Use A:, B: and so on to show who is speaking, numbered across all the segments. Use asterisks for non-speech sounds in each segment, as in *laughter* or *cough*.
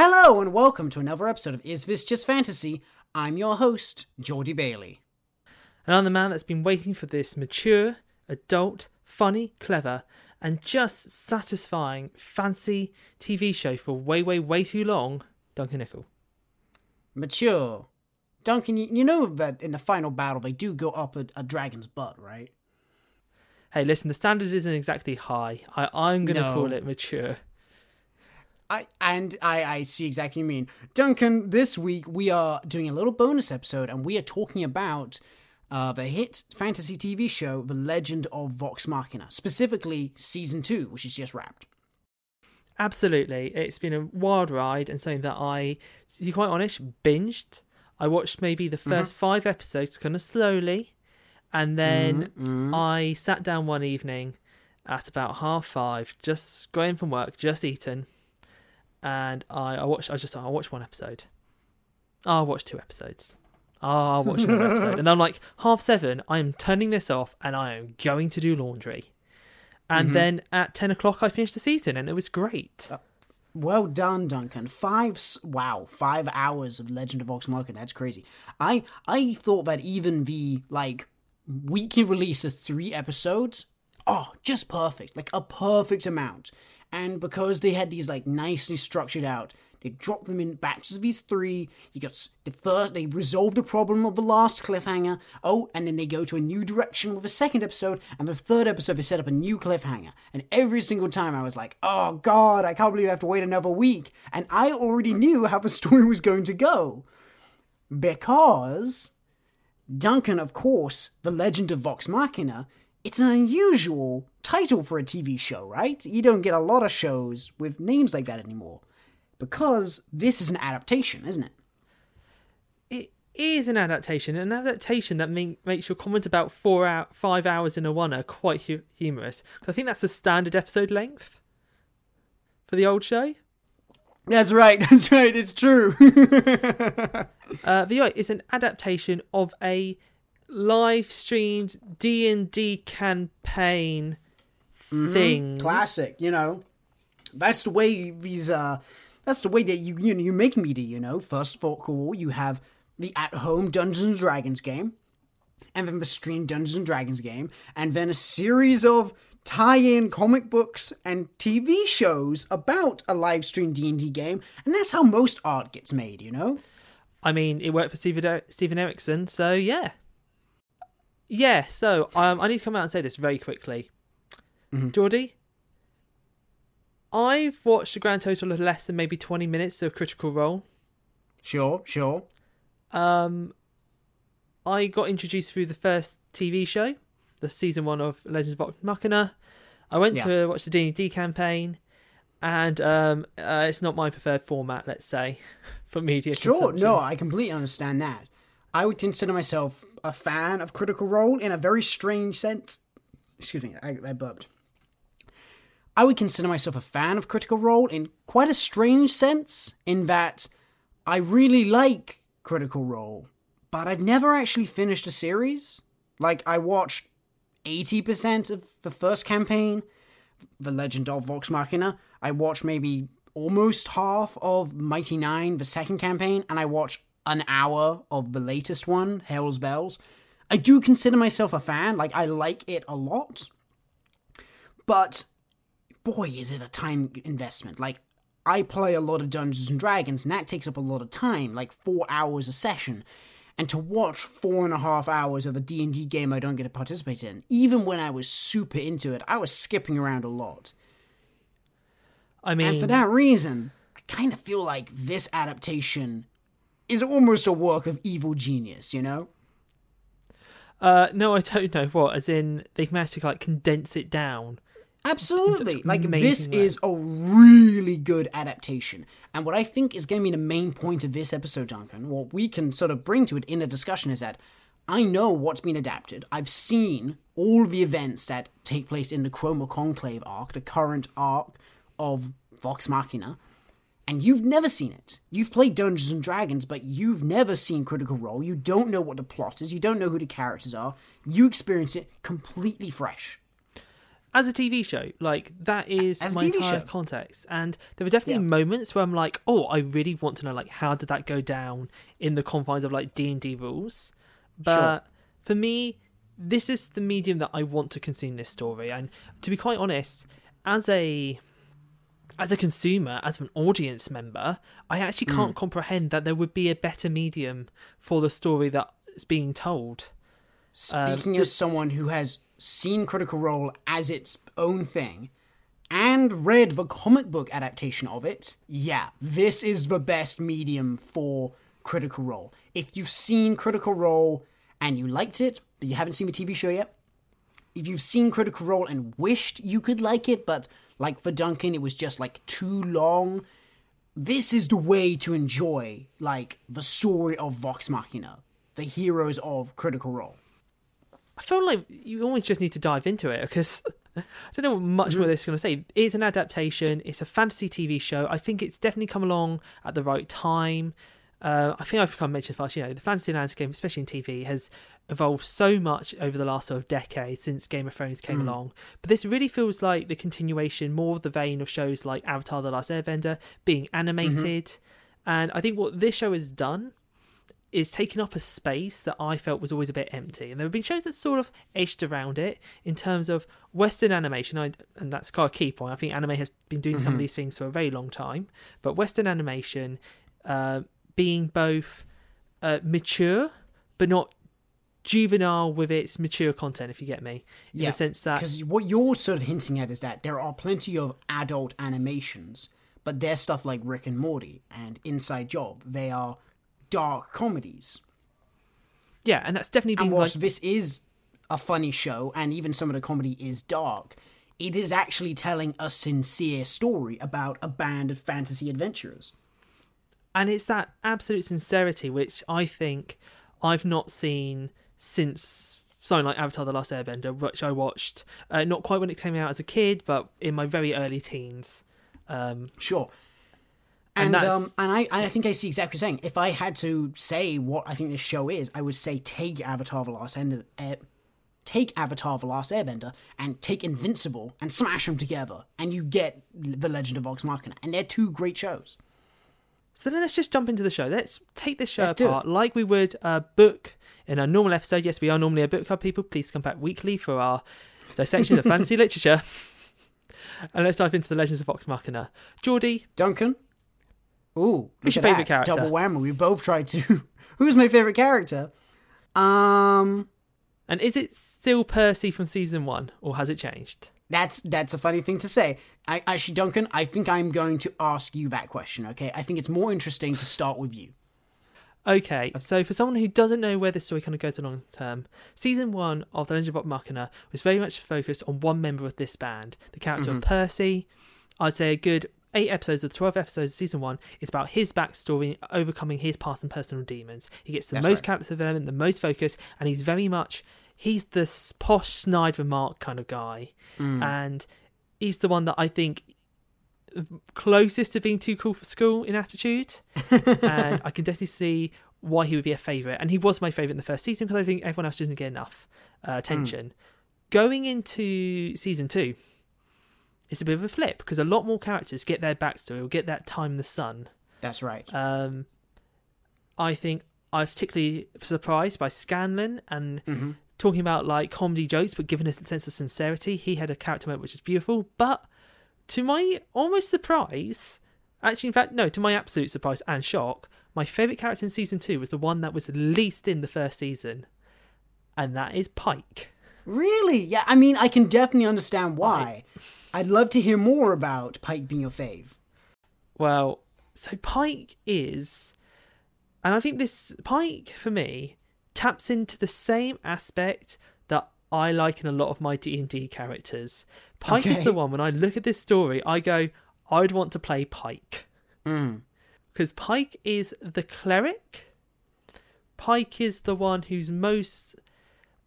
A: Hello and welcome to another episode of Is This Just Fantasy? I'm your host, Geordie Bailey.
B: And I'm the man that's been waiting for this mature, adult, funny, clever, and just satisfying fancy TV show for way, way, way too long, Duncan Nickel.
A: Mature. Duncan, you, you know that in the final battle they do go up a, a dragon's butt, right?
B: Hey, listen, the standard isn't exactly high. I, I'm going to
A: No.
B: call it mature.
A: I and I, I see exactly what you mean. Duncan, this week we are doing a little bonus episode and we are talking about uh, the hit fantasy TV show The Legend of Vox Machina, specifically season two, which is just wrapped.
B: Absolutely. It's been a wild ride and something that I, to be quite honest, binged. I watched maybe the mm-hmm. 1st five episodes kind of slowly. And then mm-hmm. Mm-hmm. I sat down one evening at about half five, just going from work, just eaten. And I, I watched, I just, I watched one episode. Ah, I'll watch two episodes. Ah, I'll watch another *laughs* episode. And I'm like, half seven, I am turning this off and I am going to do laundry. And mm-hmm. then at 10 o'clock, I finished the season and it was great.
A: Uh, well done, Duncan. Five, wow, five hours of Legend of Vox Machina. That's crazy. I I thought that even the like weekly release of three episodes, oh, just perfect, like a perfect amount. And because they had these like nicely structured out, they dropped them in batches of these three. You got the first, they resolved the problem of the last cliffhanger. Oh, and then they go to a new direction with a second episode, and the third episode they set up a new cliffhanger. And every single time I was like, oh god, I can't believe I have to wait another week. And I already knew how the *laughs* story was going to go. Because Duncan, of course, The Legend of Vox Machina, it's an unusual title for a TV show, right? You don't get a lot of shows with names like that anymore. Because this is an adaptation, isn't it?
B: it is an adaptation, an adaptation that mean, makes your comment about four out five hours in a one are quite hu- humorous. 'Cause I think that's the standard episode length for the old show.
A: That's right, *laughs* that's right, it's true. *laughs*
B: Uh, the UI is an adaptation of a live streamed D and D campaign thing.
A: Classic, you know. That's the way these uh that's the way that you you, know, you make media, you know. First of all, you have the at-home Dungeons and Dragons game, and then the stream Dungeons and Dragons game, and then a series of tie-in comic books and TV shows about a live stream D&D game, and that's how most art gets made, you know?
B: I mean, it worked for Steven, Er- Steven Erikson, so yeah. Yeah, so um, I need to come out and say this very quickly. Geordie, I've watched a grand total of less than maybe 20 minutes of Critical Role.
A: Sure, sure.
B: Um, I got introduced through the first TV show, the season one of Legends of Vox Machina. I went
A: Yeah.
B: to watch the D&D campaign, and um, uh, it's not my preferred format, let's say, *laughs* for media
A: Sure, no, I completely understand that. I would consider myself a fan of Critical Role in a very strange sense. Excuse me, I, I burped. I would consider myself a fan of Critical Role in quite a strange sense, in that I really like Critical Role, but I've never actually finished a series. Like, I watched 80% of the first campaign, The Legend of Vox Machina. I watched maybe almost half of Mighty Nein, the second campaign, and I watched an hour of the latest one, Hell's Bells. I do consider myself a fan, like, I like it a lot. But, boy, is it a time investment. Like, I play a lot of Dungeons and Dragons, and that takes up a lot of time, like four hours a session. And to watch four and a half hours of a D&D game I don't get to participate in, even when I was super into it, I was skipping around a lot.
B: I mean,
A: And for that reason, I kind of feel like this adaptation is almost a work of evil genius, you know?
B: uh, no, I don't know what. As in, they've managed to like condense it down.
A: Absolutely. Like, this
B: way.
A: is a really good adaptation. And what I think is going to be the main point of this episode, Duncan, what we can sort of bring to it in a discussion is that I know what's been adapted. I've seen all the events that take place in the Chroma Conclave arc, the current arc of Vox Machina. And you've never seen it. You've played Dungeons and Dragons, but you've never seen Critical Role. You don't know what the plot is. You don't know who the characters are. You experience it completely fresh.
B: as a TV show, like that is
A: As
B: my
A: TV
B: entire
A: show.
B: context. And there were definitely
A: Yeah.
B: moments where I'm like, oh, I really want to know like how did that go down in the confines of like D and D rules. But for me, this is the medium that I want to consume this story. And to be quite honest, as a as a consumer, as an audience member, I actually
A: Hmm.
B: can't comprehend that there would be a better medium for the story that's being told.
A: Speaking as someone who has seen Critical Role as its own thing and read the comic book adaptation of it, yeah, this is the best medium for Critical Role. If you've seen Critical Role and you liked it, but you haven't seen the TV show yet, if you've seen Critical Role and wished you could like it, but like for Duncan, it was just like too long, this is the way to enjoy like the story of Vox Machina, the heroes of Critical Role.
B: I feel like you always just need to dive into it because *laughs* I don't know much
A: Mm-hmm.
B: more this is going to say. It's an adaptation. It's a fantasy TV show. I think it's definitely come along at the right time. Uh, I think I've kind of mentioned first. You know, the fantasy landscape, especially in TV, has evolved so much over the last sort of decade since Game of Thrones
A: Mm.
B: came along. But this really feels like the continuation, more of the vein of shows like Avatar: The Last Airbender being animated.
A: Mm-hmm.
B: And I think what this show has done is taken up a space that I felt was always a bit empty. And there have been shows that sort of edged around it in terms of Western animation, I, and that's quite a key point. I think anime has been doing some of these things for a very long time, but Western animation uh, being both uh, mature but not juvenile with its mature content, if you get me, in
A: Yeah,
B: the sense that
A: Because what you're sort of hinting at is that there are plenty of adult animations, but they're stuff like Rick and Morty and Inside Job. They are dark comedies.
B: yeah, and that's definitely
A: And
B: been like
A: whilst this is a funny show, and even some of the comedy is dark, it is actually telling a sincere story about a band of fantasy adventurers.
B: And it's that absolute sincerity which I think I've not seen since something like Avatar: The Last Airbender, which I watched uh, not quite when it came out as a kid, but in my very early teens. Um,
A: Sure.
B: And
A: And um, and I I think I see exactly what you're saying. If I had to say what I think this show is, I would say take Avatar: The Last End, uh, take Avatar: The Last Airbender, and take Invincible, and smash them together, and you get The Legend of Vox Machina, and they're two great shows.
B: So then let's just jump into the show. Let's take this show
A: Let's
B: apart like we would a book in a normal episode. Yes, we are normally a book club people. Please come back weekly for our dissections of fantasy *laughs* literature. And let's dive into the Legends of Vox Machina. Geordie,
A: Duncan, ooh,
B: Who's your favourite character?
A: Double whammy. We both tried to. *laughs* Who's my favorite character? Um,
B: and is it still Percy from season one, or has it changed?
A: That's that's a funny thing to say. I, actually, Duncan, I think I'm going to ask you that question. Okay, I think it's more interesting to start with you.
B: Okay, so for someone who doesn't know where this story kind of goes to long term, season one of The Legend of Vox Machina was very much focused on one member of this band, the character of mm-hmm. Percy. I'd say a good eight episodes or 12 episodes of season one is about his backstory, overcoming his past and personal demons. He gets the
A: That's
B: most
A: right.
B: character development, the most focus, and he's very much, he's the s- posh snide remark kind of guy. And he's the one that I think closest to being too cool for school in attitude. *laughs* and I can definitely see why he would be a favourite. And he was my favourite in the first season because I think everyone else doesn't get enough uh, attention. Going into season two, it's a bit of a flip because a lot more characters get their backstory or get that time in the sun.
A: That's right.
B: Um, I think I'm particularly surprised by Scanlan and
A: Mm-hmm.
B: Talking about like comedy jokes, but given a sense of sincerity. He had a character moment which was beautiful, but to my almost surprise, actually, in fact, no, to my absolute surprise and shock, my favourite character in season two was the one that was least in the first season, and that is Pike.
A: Really? Yeah. I mean, I can definitely understand why. I'd love to hear more about Pike being your fave.
B: Well, so Pike is, and I think this Pike for me taps into the same aspect that I like in a lot of my D and D characters. Pike is the one when I look at this story, I go, I'd want to play Pike
A: Mm.
B: because Pike is the cleric. Pike is the one who's most,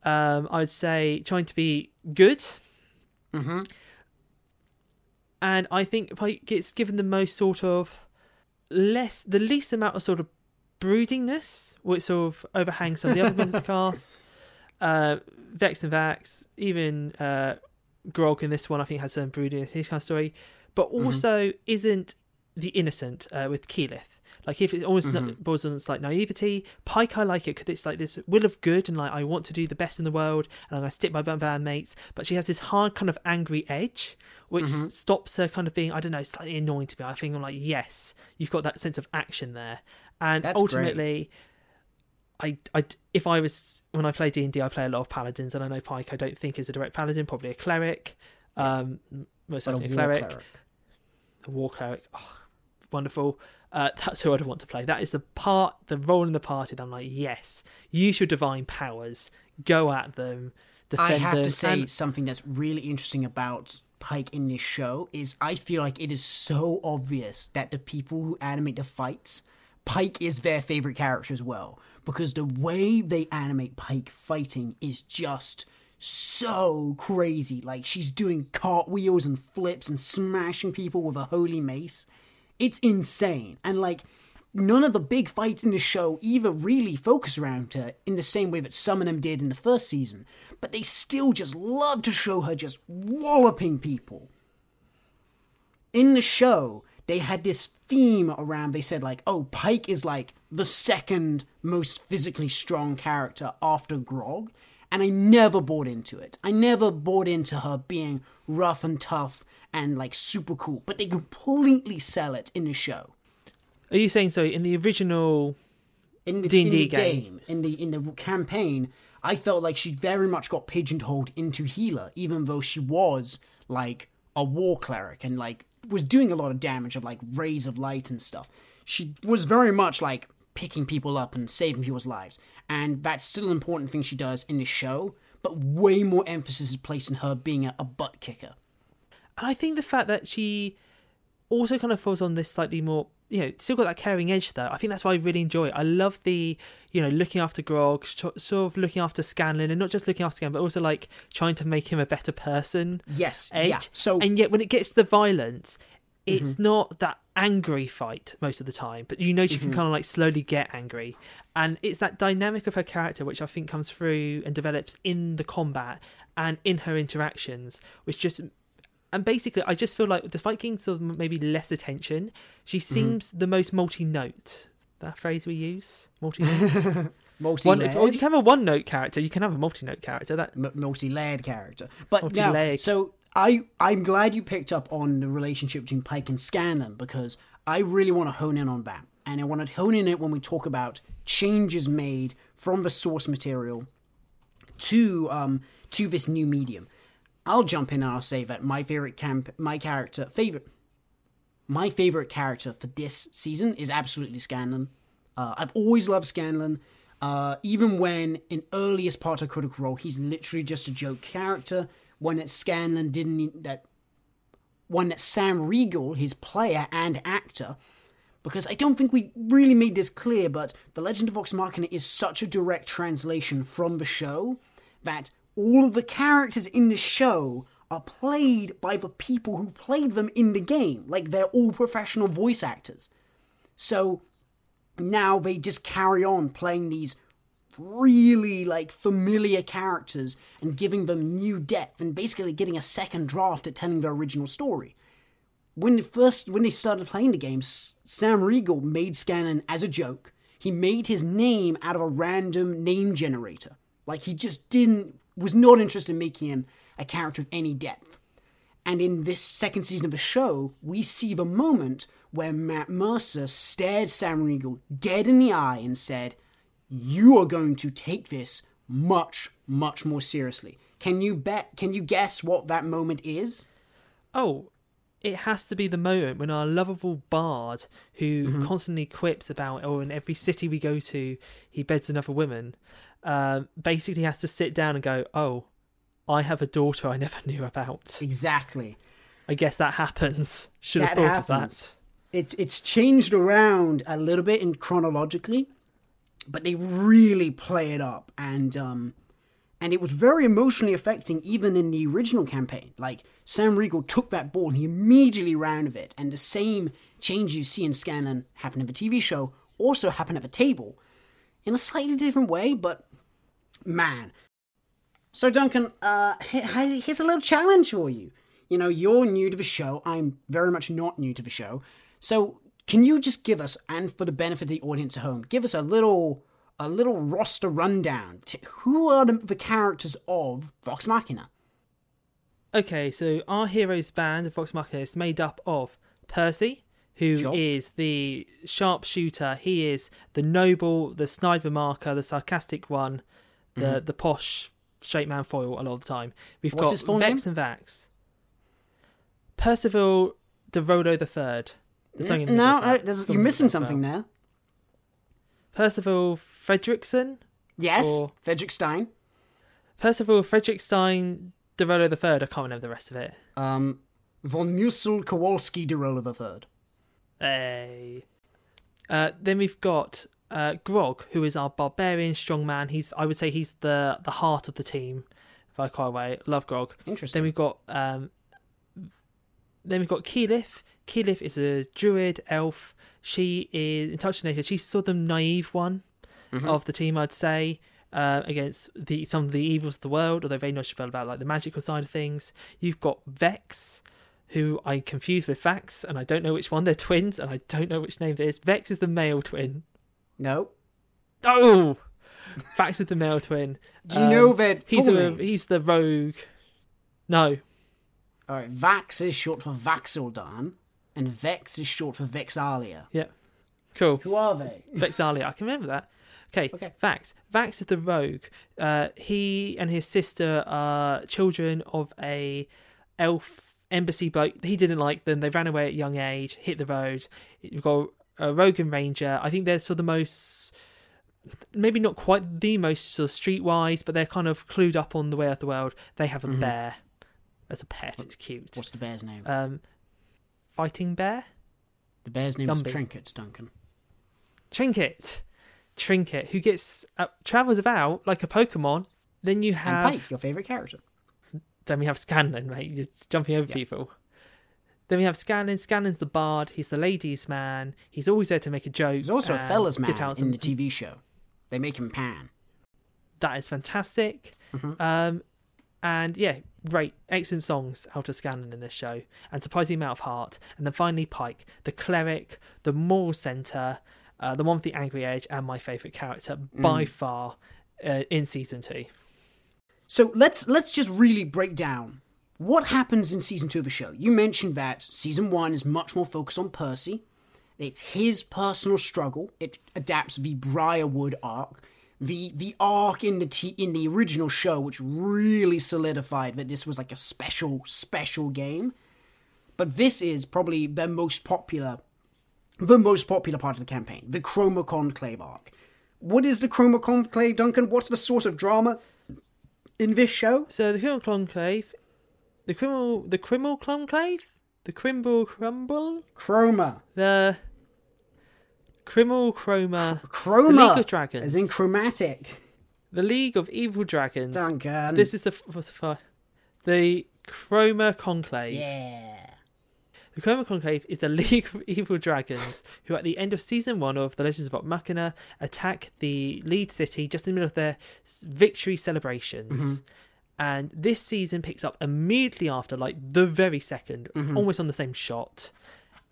B: um, I'd say, trying to be good.
A: Mm-hmm.
B: and I think Pike gets given the most sort of less, the least amount of sort of broodingness, which sort of overhangs some of the other members of the *laughs* cast. Uh, Vex and Vax, even uh, Grog in this one, I think, has some brooding his kind of story, but also isn't the innocent uh, with Keyleth. Like if it almost mm boils on like naivety, Pike I like it because it's like this will of good and like I want to do the best in the world and I'm gonna stick by my bandmates. But she has this hard kind of angry edge, which stops her kind of being I don't know slightly annoying to me. I think I'm like yes, you've got that sense of action there, and
A: That's
B: ultimately. I, I, if I was when I play D and I play a lot of paladins, and I know Pike. I don't think is a direct paladin, probably a cleric, um, most
A: But a
B: a cleric,
A: cleric.
B: a war cleric. Oh, wonderful. Uh, *laughs* that's who I'd want to play. That is the part, the role in the party. That I'm like, yes, use your divine powers, go at them, defend
A: I have
B: them.
A: to say
B: and-
A: something that's really interesting about Pike in this show is I feel like it is so obvious that the people who animate the fights, Pike is their favorite character as well because the way they animate Pike fighting is just so crazy. Like she's doing cartwheels and flips and smashing people with a holy mace. It's insane. And like none of the big fights in the show either really focus around her in the same way that some of them did in the first season, but they still just love to show her just walloping people. In the show, they had this theme around, they said, like, oh, Pike is like the second most physically strong character after Grog. And I never bought into it. I never bought into her being rough and tough and like super cool, but they completely sell it in the show.
B: Are you saying so? In the original,
A: in the,
B: D&D
A: in the
B: game.
A: game, in the in the campaign, I felt like she very much got pigeonholed into healer, even though she was like a war cleric and like was doing a lot of damage of like rays of light and stuff. She was very much like picking people up and saving people's lives, and that's still an important thing she does in the show. But way more emphasis is placed on her being a, a butt kicker.
B: and I think the fact that she also kind of falls on this slightly more, you know, still got that caring edge though. I think that's why I really enjoy it. I love the, you know, looking after Grog, sort of looking after Scanlan, and not just looking after Scanlan, but also like trying to make him a better person.
A: Yes,
B: edge.
A: yeah. So
B: and yet when it gets to the violence, it's
A: Mm-hmm.
B: not that angry fight most of the time, but you know she
A: Mm-hmm.
B: can kind of like slowly get angry, and it's that dynamic of her character which I think comes through and develops in the combat and in her interactions, which just and basically I just feel like despite getting sort of maybe less attention, she
A: Mm-hmm.
B: seems the most multi-note. That phrase we use, multi-note. *laughs*
A: multi
B: one, or you can have a one-note character, you can have a multi-note character. That
A: m- multi-layered character. But now,
B: Multi-layered.
A: so I I'm glad you picked up on the relationship between Pike and Scanlan because I really want to hone in on that, and I want to hone in it when we talk about changes made from the source material to um to this new medium. I'll jump in and I'll say that my favorite camp, my character favorite, my favorite character for this season is absolutely Scanlan. Uh, I've always loved Scanlan. Uh, even when in earliest part of Critical Role, he's literally just a joke character. One that Scanlan didn't that one that Sam Riegel, his player and actor, because I don't think we really made this clear, but The Legend of Vox Machina is such a direct translation from the show that all of the characters in the show are played by the people who played them in the game. Like they're all professional voice actors. So now they just carry on playing these really like familiar characters and giving them new depth and basically getting a second draft at telling their original story. When they first when they started playing the game, Sam Riegel made Scanlan as a joke. He made his name out of a random name generator. Like he just didn't was not interested in making him a character of any depth. And in this second season of the show, we see the moment where Matt Mercer stared Sam Riegel dead in the eye and said, You are going to take this much, much more seriously. Can you bet can you guess what that moment is?
B: oh, it has to be the moment when our lovable bard, who
A: Mm-hmm.
B: constantly quips about, oh, in every city we go to, he beds another woman, um, basically has to sit down and go, oh, I have a daughter I never knew about.
A: Exactly.
B: I guess that happens. Should have thought
A: happens.
B: of
A: It's it's changed around a little bit in chronologically, but they really play it up and um and it was very emotionally affecting even in the original campaign. Like Sam Riegel took that ball and he immediately ran with it, and the same change you see in Scanlan happen in the TV show also happen at the table in a slightly different way, but man, So, Duncan, uh, here's a little challenge for you. You know, you're new to the show. I'm very much not new to the show. So, can you just give us, and for the benefit of the audience at home, give us a little, a little roster rundown? Who are the, the characters of Vox Machina?
B: Okay, so our heroes band of Vox Machina is made up of Percy, who is
A: Sure.
B: the sharpshooter. He is the noble, the sniper marker, the sarcastic one, the the posh straight man foil a lot of the time. We've
A: Mm-hmm. What's
B: got
A: his full
B: Vex
A: name?
B: and Vax. Percival de Rolo the Third. There's something in the
A: no,
B: middle of that.
A: there's,
B: Something
A: you're missing something there.
B: Percival Fredrickson.
A: Yes,
B: Or-
A: Frederick Stein.
B: Percival Fredrickstein de Rolo the Third. I can't remember the rest of it.
A: Um, von Musel Kowalski de Rolla the Third.
B: Hey. Uh, then we've got uh, Grog, who is our barbarian strongman. He's, I would say, he's the the heart of the team. If I quite away, love Grog.
A: Interesting.
B: Then we've got um, then we've got Keyleth. Keyleth is a druid elf. She is in touch with nature. She's sort of the naive one of the team, I'd say, uh, against the some of the evils of the world. Although very knowledgeable about like the magical side of things. You've got Vex, who I confuse with Vax, and I don't know which one. They're twins, and I don't know which name it is. Vex is the male twin.
A: No.
B: Oh, Vax is the male twin.
A: Do you know that
B: Um, He's a, he's the rogue. No,
A: All right, Vax is short for Vax'ildan, and Vex is short for Vex'ahlia.
B: yeah, cool.
A: Who are they?
B: Vex'ahlia. I can remember that. Okay,
A: Okay.
B: Vax. Vax is the rogue. Uh, he and his sister are children of a elf embassy bloke. He didn't like them. They ran away at young age, hit the road. You've got a rogue and ranger. I think they're sort of the most, maybe not quite the most sort of streetwise, but they're kind of clued up on the way of the world. They have a bear as a pet. It's cute.
A: What's the bear's name?
B: Um, fighting bear.
A: the bear's name is Trinket, Duncan.
B: Trinket, Trinket, who gets uh, travels about like a Pokemon. Then you
A: And
B: have
A: Pike, your favourite character.
B: then we have Scanlan, mate. You're jumping over
A: Yeah.
B: people. Then we have Scanlan. Scanlan's the bard. He's the ladies' man. He's always there to make a joke.
A: He's also a fellas man in the TV show. They make him pan.
B: That is fantastic.
A: Mm-hmm.
B: Um, and yeah, great, excellent songs out of Scanlan in this show, and surprising amount of heart. And then finally Pike, the cleric, the moral center, uh, the one with the angry edge, and my favorite character
A: Mm.
B: by far uh, in season two.
A: So let's let's just really break down what happens in season two of the show. You mentioned that season one is much more focused on Percy. It's his personal struggle. It adapts the Briarwood arc, the the arc in the t- in the original show, which really solidified that this was like a special special game. But this is probably the most popular, the most popular part of the campaign, the Chroma Conclave arc. What is the Chroma Conclave, Duncan? What's the source of drama in this show?
B: So the criminal conclave, the criminal, the criminal conclave, the crimble crumble,
A: Chroma.
B: the criminal chroma,
A: Chroma.
B: The League of Dragons.
A: As in chromatic.
B: the League of Evil Dragons.
A: Duncan.
B: This is the what's the the Chroma Conclave.
A: Yeah.
B: The Chroma Conclave is a *laughs* league of evil dragons who, at the end of season one of The Legends of Machina, attack the lead city just in the middle of their victory celebrations. Mm-hmm. And this season picks up immediately after, like the very 2nd almost on the same shot.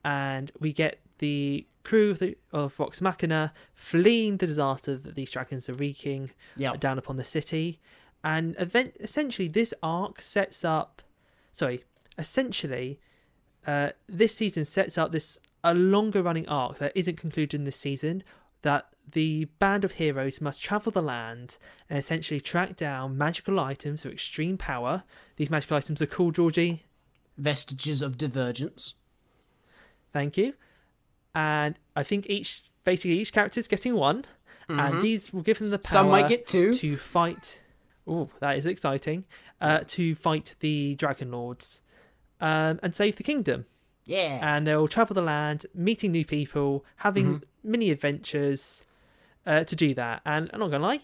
B: And we get the crew of, the, of Vox Machina fleeing the disaster that these dragons are wreaking
A: Yep.
B: down upon the city. And event- essentially, this arc sets up. Sorry, essentially, uh, this season sets up this a longer running arc that isn't concluded in this season. That the band of heroes must travel the land and essentially track down magical items of extreme power. These magical items are called Geordie.
A: Vestiges of divergence.
B: Thank you. And I think each basically each character is getting one, and these will give them the power.
A: Mm-hmm. Some might get two.
B: to fight. Oh, that is exciting! Uh, to fight the dragon lords, um, and save the kingdom.
A: Yeah.
B: And they'll travel the land, meeting new people, having
A: Mm-hmm.
B: mini adventures uh, to do that. And I'm not gonna lie,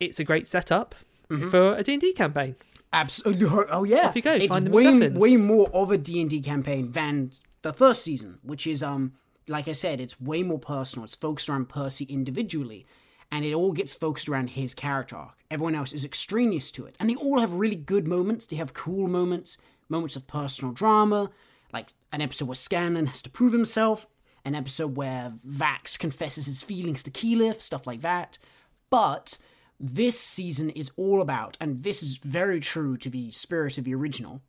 B: it's a great setup
A: Mm-hmm.
B: for a D and D campaign.
A: Absolutely. Oh yeah.
B: Off you go,
A: It's
B: find the
A: way way more of a D&D campaign than the first season, which is um like I said, it's way more personal. It's focused around Percy individually. and it all gets focused around his character arc. Everyone else is extraneous to it, and they all have really good moments. They have cool moments, moments of personal drama, like an episode where Scanlan has to prove himself, an episode where Vax confesses his feelings to Keyleth, stuff like that. But this season is all about, and this is very true to the spirit of the original,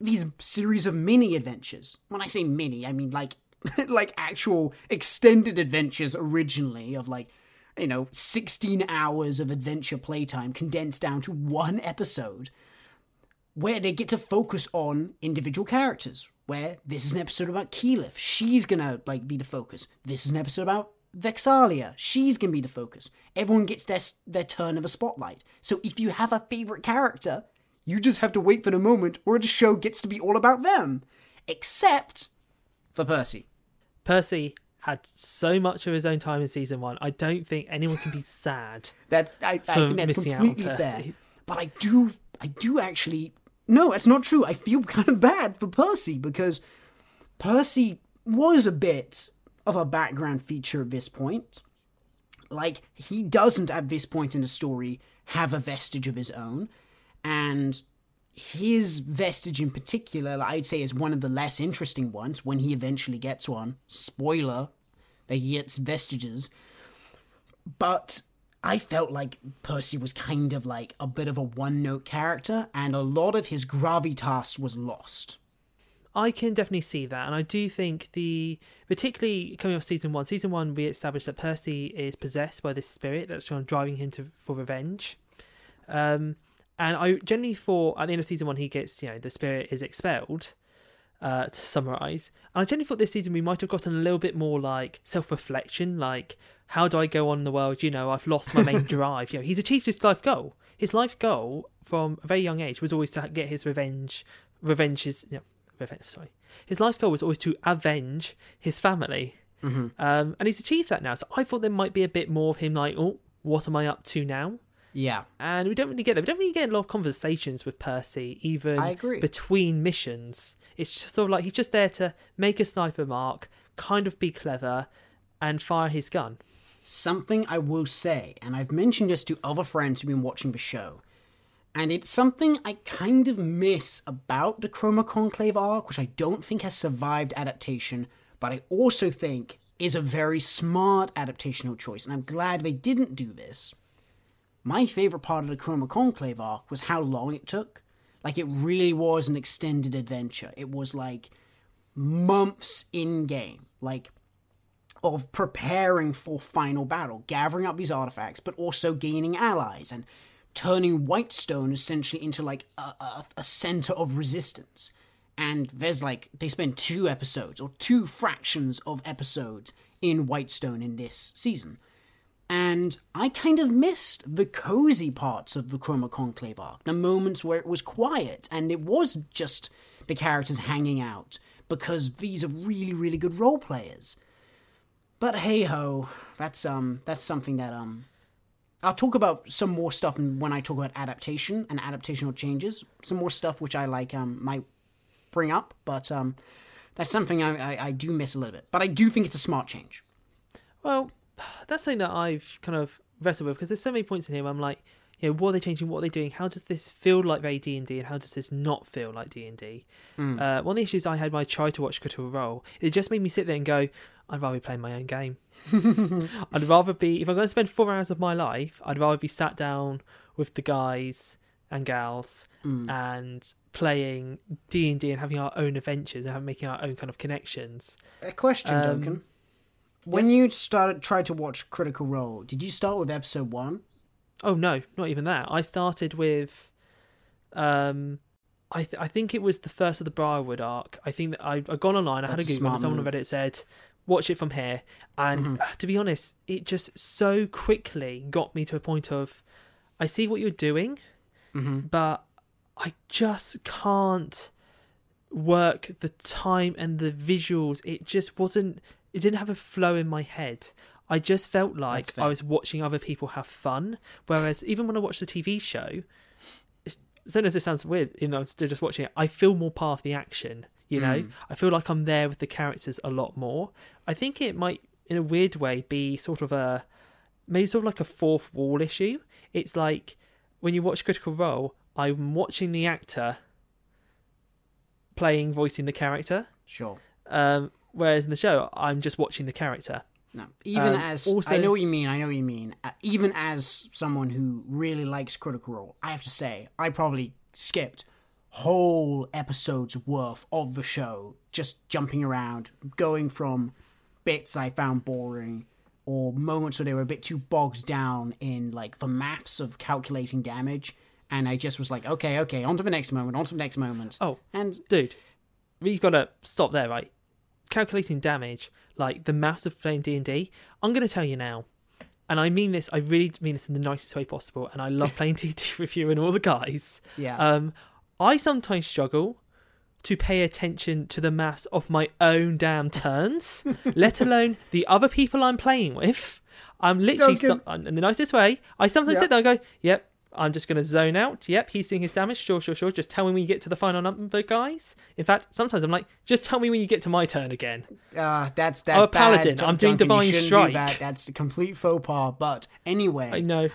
A: these series of mini adventures. When I say mini, I mean like *laughs* like actual extended adventures originally of like you know 16 hours of adventure playtime condensed down to one episode where they get to focus on individual characters where this is an episode about Keyleth she's gonna like be the focus this is an episode about Vex'ahlia. she's gonna be the focus everyone gets their their turn of a spotlight so if you have a favorite character you just have to wait for the moment where the show gets to be all about them except for Percy
B: Percy had so much of his own time in season one. I don't think anyone can be *laughs* sad.
A: That I, I think that's completely fair. But I do, I do actually. No, that's not true. I feel *laughs* kind of bad for Percy because Percy was a bit of a background feature at this point. Like he doesn't at this point in the story have a vestige of his own, and his vestige in particular, I'd say, is one of the less interesting ones when he eventually gets one. Spoiler, that he gets vestiges. But I felt like Percy was kind of like a bit of a one note character, and a lot of his gravitas was lost.
B: I can definitely see that, and I do think the particularly coming off season one. Season one, we established that Percy is possessed by this spirit that's kind of driving him to for revenge. Um, and I generally thought at the end of season one he gets, you know, the spirit is expelled. Uh, to summarize, and I generally thought this season we might have gotten a little bit more like self-reflection, like how do I go on in the world? You know, I've lost my main *laughs* drive. You know, he's achieved his life goal. His life goal from a very young age was always to get his revenge. Revenge his, you know, revenge. Sorry, his life goal was always to avenge his family,
A: mm-hmm.
B: um, and he's achieved that now. So I thought there might be a bit more of him, like, oh, what am I up to now?
A: Yeah.
B: And we don't really get that. We don't really get a lot of conversations with Percy, even
A: I agree.
B: between missions. It's just sort of like he's just there to make a sniper mark, kind of be clever, and fire his gun.
A: Something I will say, and I've mentioned this to other friends who've been watching the show, and it's something I kind of miss about the Chroma Conclave arc, which I don't think has survived adaptation, but I also think is a very smart adaptational choice, and I'm glad they didn't do this my favorite part of the Chroma Conclave arc was how long it took. Like, it really was an extended adventure. It was like months in game, like, of preparing for final battle, gathering up these artifacts, but also gaining allies and turning Whitestone essentially into like a, a, a center of resistance. And there's like, they spend two episodes or two fractions of episodes in Whitestone in this season and I kind of missed the cozy parts of the Chroma Conclave arc, the moments where it was quiet and it was just the characters hanging out, because these are really, really good role players. But hey ho, that's um that's something that um I'll talk about some more stuff when I talk about adaptation and adaptational changes. Some more stuff which I like um might bring up, but um that's something I, I, I do miss a little bit. But I do think it's a smart change.
B: Well, that's something that I've kind of wrestled with because there's so many points in here where I'm like, you know, what are they changing? What are they doing? How does this feel like very D and D, and how does this not feel like D and D?
A: Mm.
B: Uh, one of the issues I had when I tried to watch Critical Role, it just made me sit there and go, I'd rather be playing my own game. *laughs* I'd rather be if I'm going to spend four hours of my life, I'd rather be sat down with the guys and gals
A: mm.
B: and playing D and D and having our own adventures and making our own kind of connections.
A: A question, um, Duncan. When you started tried to watch Critical Role, did you start with episode one?
B: Oh no, not even that. I started with, um, I th- I think it was the first of the Briarwood arc. I think that I I gone online. I
A: That's
B: had a Google. And someone on Reddit said, "Watch it from here." And
A: Mm-hmm.
B: to be honest, it just so quickly got me to a point of, I see what you're doing,
A: Mm-hmm.
B: but I just can't work the time and the visuals. It just wasn't. It didn't have a flow in my head. I just felt like I was watching other people have fun. Whereas even when I watch the TV show, it's, I don't know if this sounds weird, even though I'm still just watching it. I feel more part of the action. You know,
A: Mm.
B: I feel like I'm there with the characters a lot more. I think it might, in a weird way, be sort of a maybe sort of like a fourth wall issue. It's like when you watch Critical Role, I'm watching the actor playing, voicing the character.
A: Sure.
B: Um, whereas in the show, I'm just watching the character.
A: No. Even
B: Um,
A: as
B: also-
A: I know what you mean, I know what you mean. Uh, even as someone who really likes Critical Role, I have to say I probably skipped whole episodes worth of the show just jumping around, going from bits I found boring or moments where they were a bit too bogged down in like the maths of calculating damage. And I just was like, okay, okay, on to the next moment, on to the next moment.
B: Oh.
A: and
B: Dude, we've got to stop there, right? Calculating damage, like the maths of playing D&D, I'm going to tell you now. And I mean this, I really mean this in the nicest way possible. And I love *laughs* playing D&D with you and all the guys.
A: yeah,
B: Um, I sometimes struggle to pay attention to the maths of my own damn turns, *laughs* let alone the other people I'm playing with. I'm literally some, in the nicest way. I sometimes
A: Yeah.
B: sit there and go, "Yep, I'm just going to zone out. Yep, he's doing his damage. Sure, sure, sure. Just tell me when you get to the final number, guys." In fact, sometimes I'm like, "Just tell me when you get to my turn again."
A: Uh, that's that's
B: a paladin.
A: Bad,
B: I'm doing divine strike.
A: Do that. That's a complete faux pas. But anyway,
B: I know.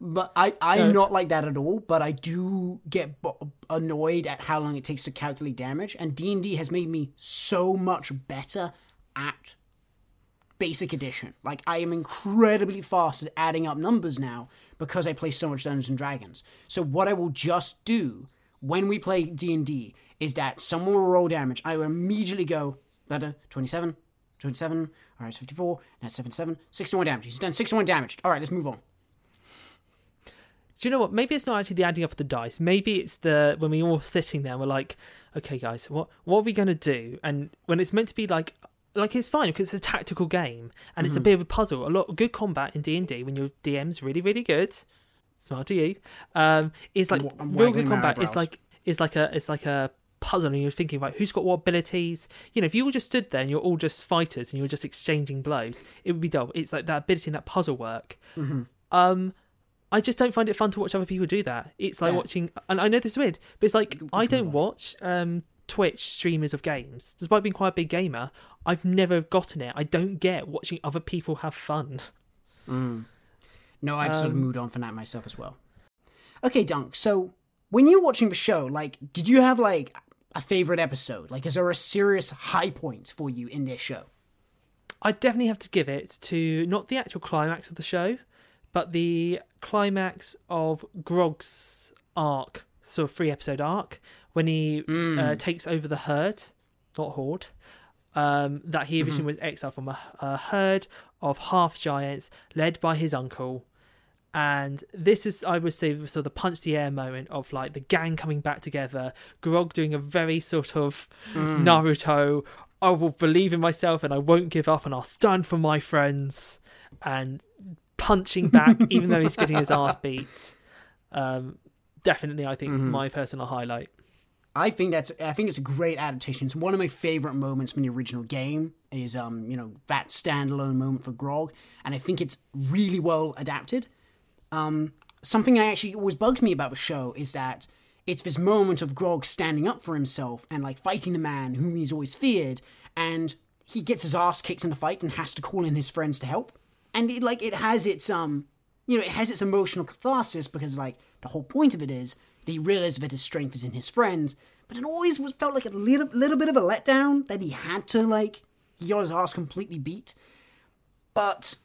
A: but I I'm
B: No.
A: not like that at all. But I do get bo- annoyed at how long it takes to calculate damage. And D and D has made me so much better at basic addition. Like I am incredibly fast at adding up numbers now because I play so much Dungeons and Dragons. So what I will just do when we play D and D is that someone will roll damage. I will immediately go letter 27, 27, all right, it's 54, that's 77, 61 damage. He's done 61 damage. All right, let's move on.
B: Do you know what? Maybe it's not actually the adding up of the dice. Maybe it's the when we all sitting there, we're like, okay, guys, what what are we gonna do? And when it's meant to be like, like it's fine because it's a tactical game and
A: Mm-hmm.
B: it's a bit of a puzzle. A lot of good combat in D and D when your DM's really really good. Smart to you. Um, is like
A: I'm
B: real good combat. It's like it's like a it's like a puzzle and you're thinking right who's got what abilities you know if you all just stood there and you're all just fighters and you're just exchanging blows it would be dull it's like that ability and that puzzle work
A: Mm-hmm.
B: um I just don't find it fun to watch other people do that. It's like
A: Yeah.
B: watching, and I know this is weird, but it's like I don't watch um, Twitch streamers of games. Despite being quite a big gamer, I've never gotten it. I don't get watching other people have fun.
A: No, I've sort of
B: Um,
A: moved on from that myself as well. Okay, Dunk. So when you're watching the show, like, did you have like a favorite episode? Like, is there a serious high point for you in this show?
B: I definitely have to give it to not the actual climax of the show, but the climax of Grog's arc, sort of three episode arc, when he uh, takes over the herd, not horde. Um, that he originally was exiled from a, a herd of half giants led by his uncle. And this is, I would say, sort of the punch the air moment of like the gang coming back together, Grog doing a very sort of Naruto, I will believe in myself and I won't give up and I'll stand for my friends, and punching back even though he's getting his ass *laughs* beat. Um, definitely, I think my personal highlight.
A: I think that's I think it's a great adaptation. It's one of my favorite moments from the original game is um, you know, that standalone moment for Grog, and I think it's really well adapted. Um something that actually always bugged me about the show is that it's this moment of Grog standing up for himself and like fighting the man whom he's always feared, and he gets his ass kicked in the fight and has to call in his friends to help. And it like it has its um you know, it has its emotional catharsis because like the whole point of it is he realizes that his strength is in his friends, but it always was felt like a little little bit of a letdown that he had to like he got his ass completely beat. But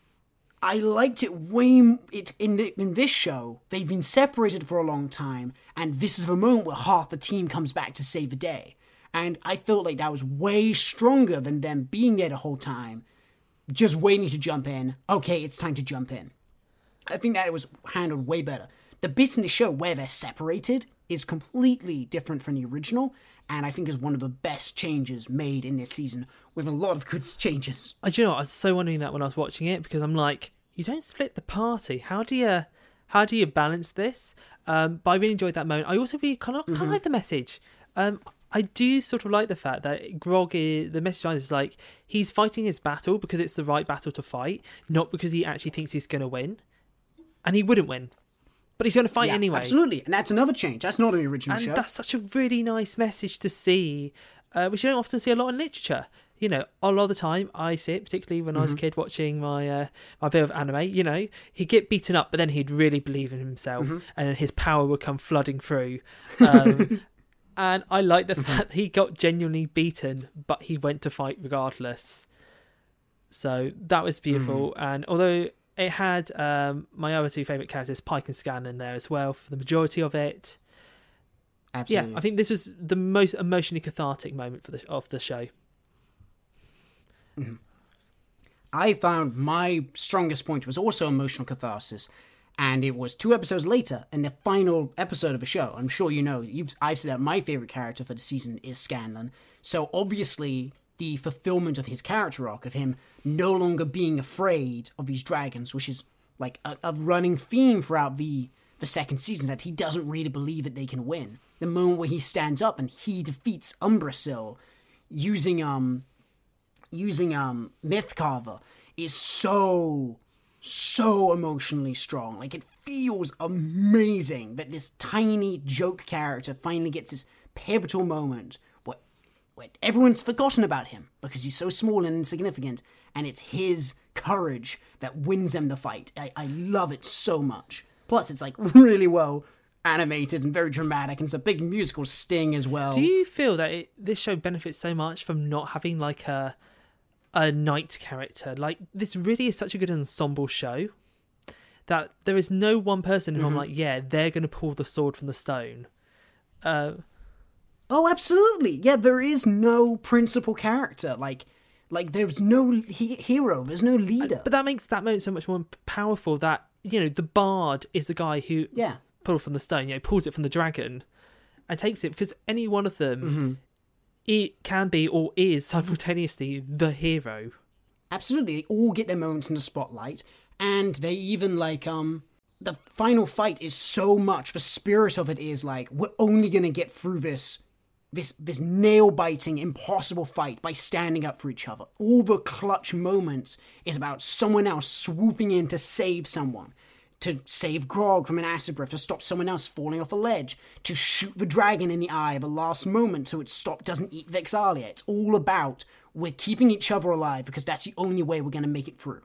A: I liked it way it in in this show. They've been separated for a long time, and this is the moment where half the team comes back to save the day. And I felt like that was way stronger than them being there the whole time, just waiting to jump in. Okay, it's time to jump in. I think that it was handled way better. The bits in the show where they're separated is completely different from the original, and I think is one of the best changes made in this season, with a lot of good *laughs* changes.
B: I do you know what, I was so wondering that when I was watching it because I'm like, you don't split the party. How do you how do you balance this? Um, but I really enjoyed that moment. I also really kind of kind of like the message. Um, I do sort of like the fact that Grog is the message is like he's fighting his battle because it's the right battle to fight, not because he actually thinks he's going to win, and he wouldn't win, but he's going to fight
A: Yeah,
B: anyway.
A: Absolutely, and that's another change. That's not an original
B: and
A: show.
B: that's such a really nice message to see, uh, which you don't often see a lot in literature. you know, a lot of the time I see it, particularly when I was a kid watching my uh, my bit of anime. You know, he'd get beaten up, but then he'd really believe in himself, and his power would come flooding through. Um, *laughs* and I like the fact that he got genuinely beaten, but he went to fight regardless. So that was beautiful. And although it had um, my other two favorite characters, Pike and Scan, in there as well for the majority of it.
A: Absolutely.
B: Yeah, I think this was the most emotionally cathartic moment for the of the show.
A: I found my strongest point was also emotional catharsis, and it was two episodes later in the final episode of a show. I'm sure you know. You've I've said that my favorite character for the season is Scanlan. So obviously the fulfillment of his character arc of him no longer being afraid of these dragons, which is like a, a running theme throughout the the second season that he doesn't really believe that they can win. The moment where he stands up and he defeats Umbrasyl using um using um Mythcarver is so so emotionally strong. Like it feels amazing that this tiny joke character finally gets this pivotal moment where, everyone's forgotten about him because he's so small and insignificant, and it's his courage that wins them the fight. I, I love it so much. Plus, it's like *laughs* really well animated and very dramatic, and it's a big musical sting as well.
B: Do you feel that it, this show benefits so much from not having like a a knight character? Like this really is such a good ensemble show that there is no one person who I'm like, yeah, they're going to pull the sword from the stone. Uh,
A: Oh, absolutely. Yeah, there is no principal character. Like, like there's no he- hero. There's no leader.
B: but that makes that moment so much more powerful. That you know, the bard is the guy who
A: yeah,
B: pulled from the stone. You know, pulls it from the dragon and takes it because any one of them, it can be or is simultaneously the hero.
A: absolutely. They all get their moments in the spotlight, and they even like um the final fight is so much. The spirit of it is like we're only gonna get through this. This this nail biting impossible fight by standing up for each other. All the clutch moments is about someone else swooping in to save someone. to save Grog from an acid breath, to stop someone else falling off a ledge, to shoot the dragon in the eye at the last moment so it stop doesn't eat Vex'ahlia. It's all about we're keeping each other alive because that's the only way we're going to make it through.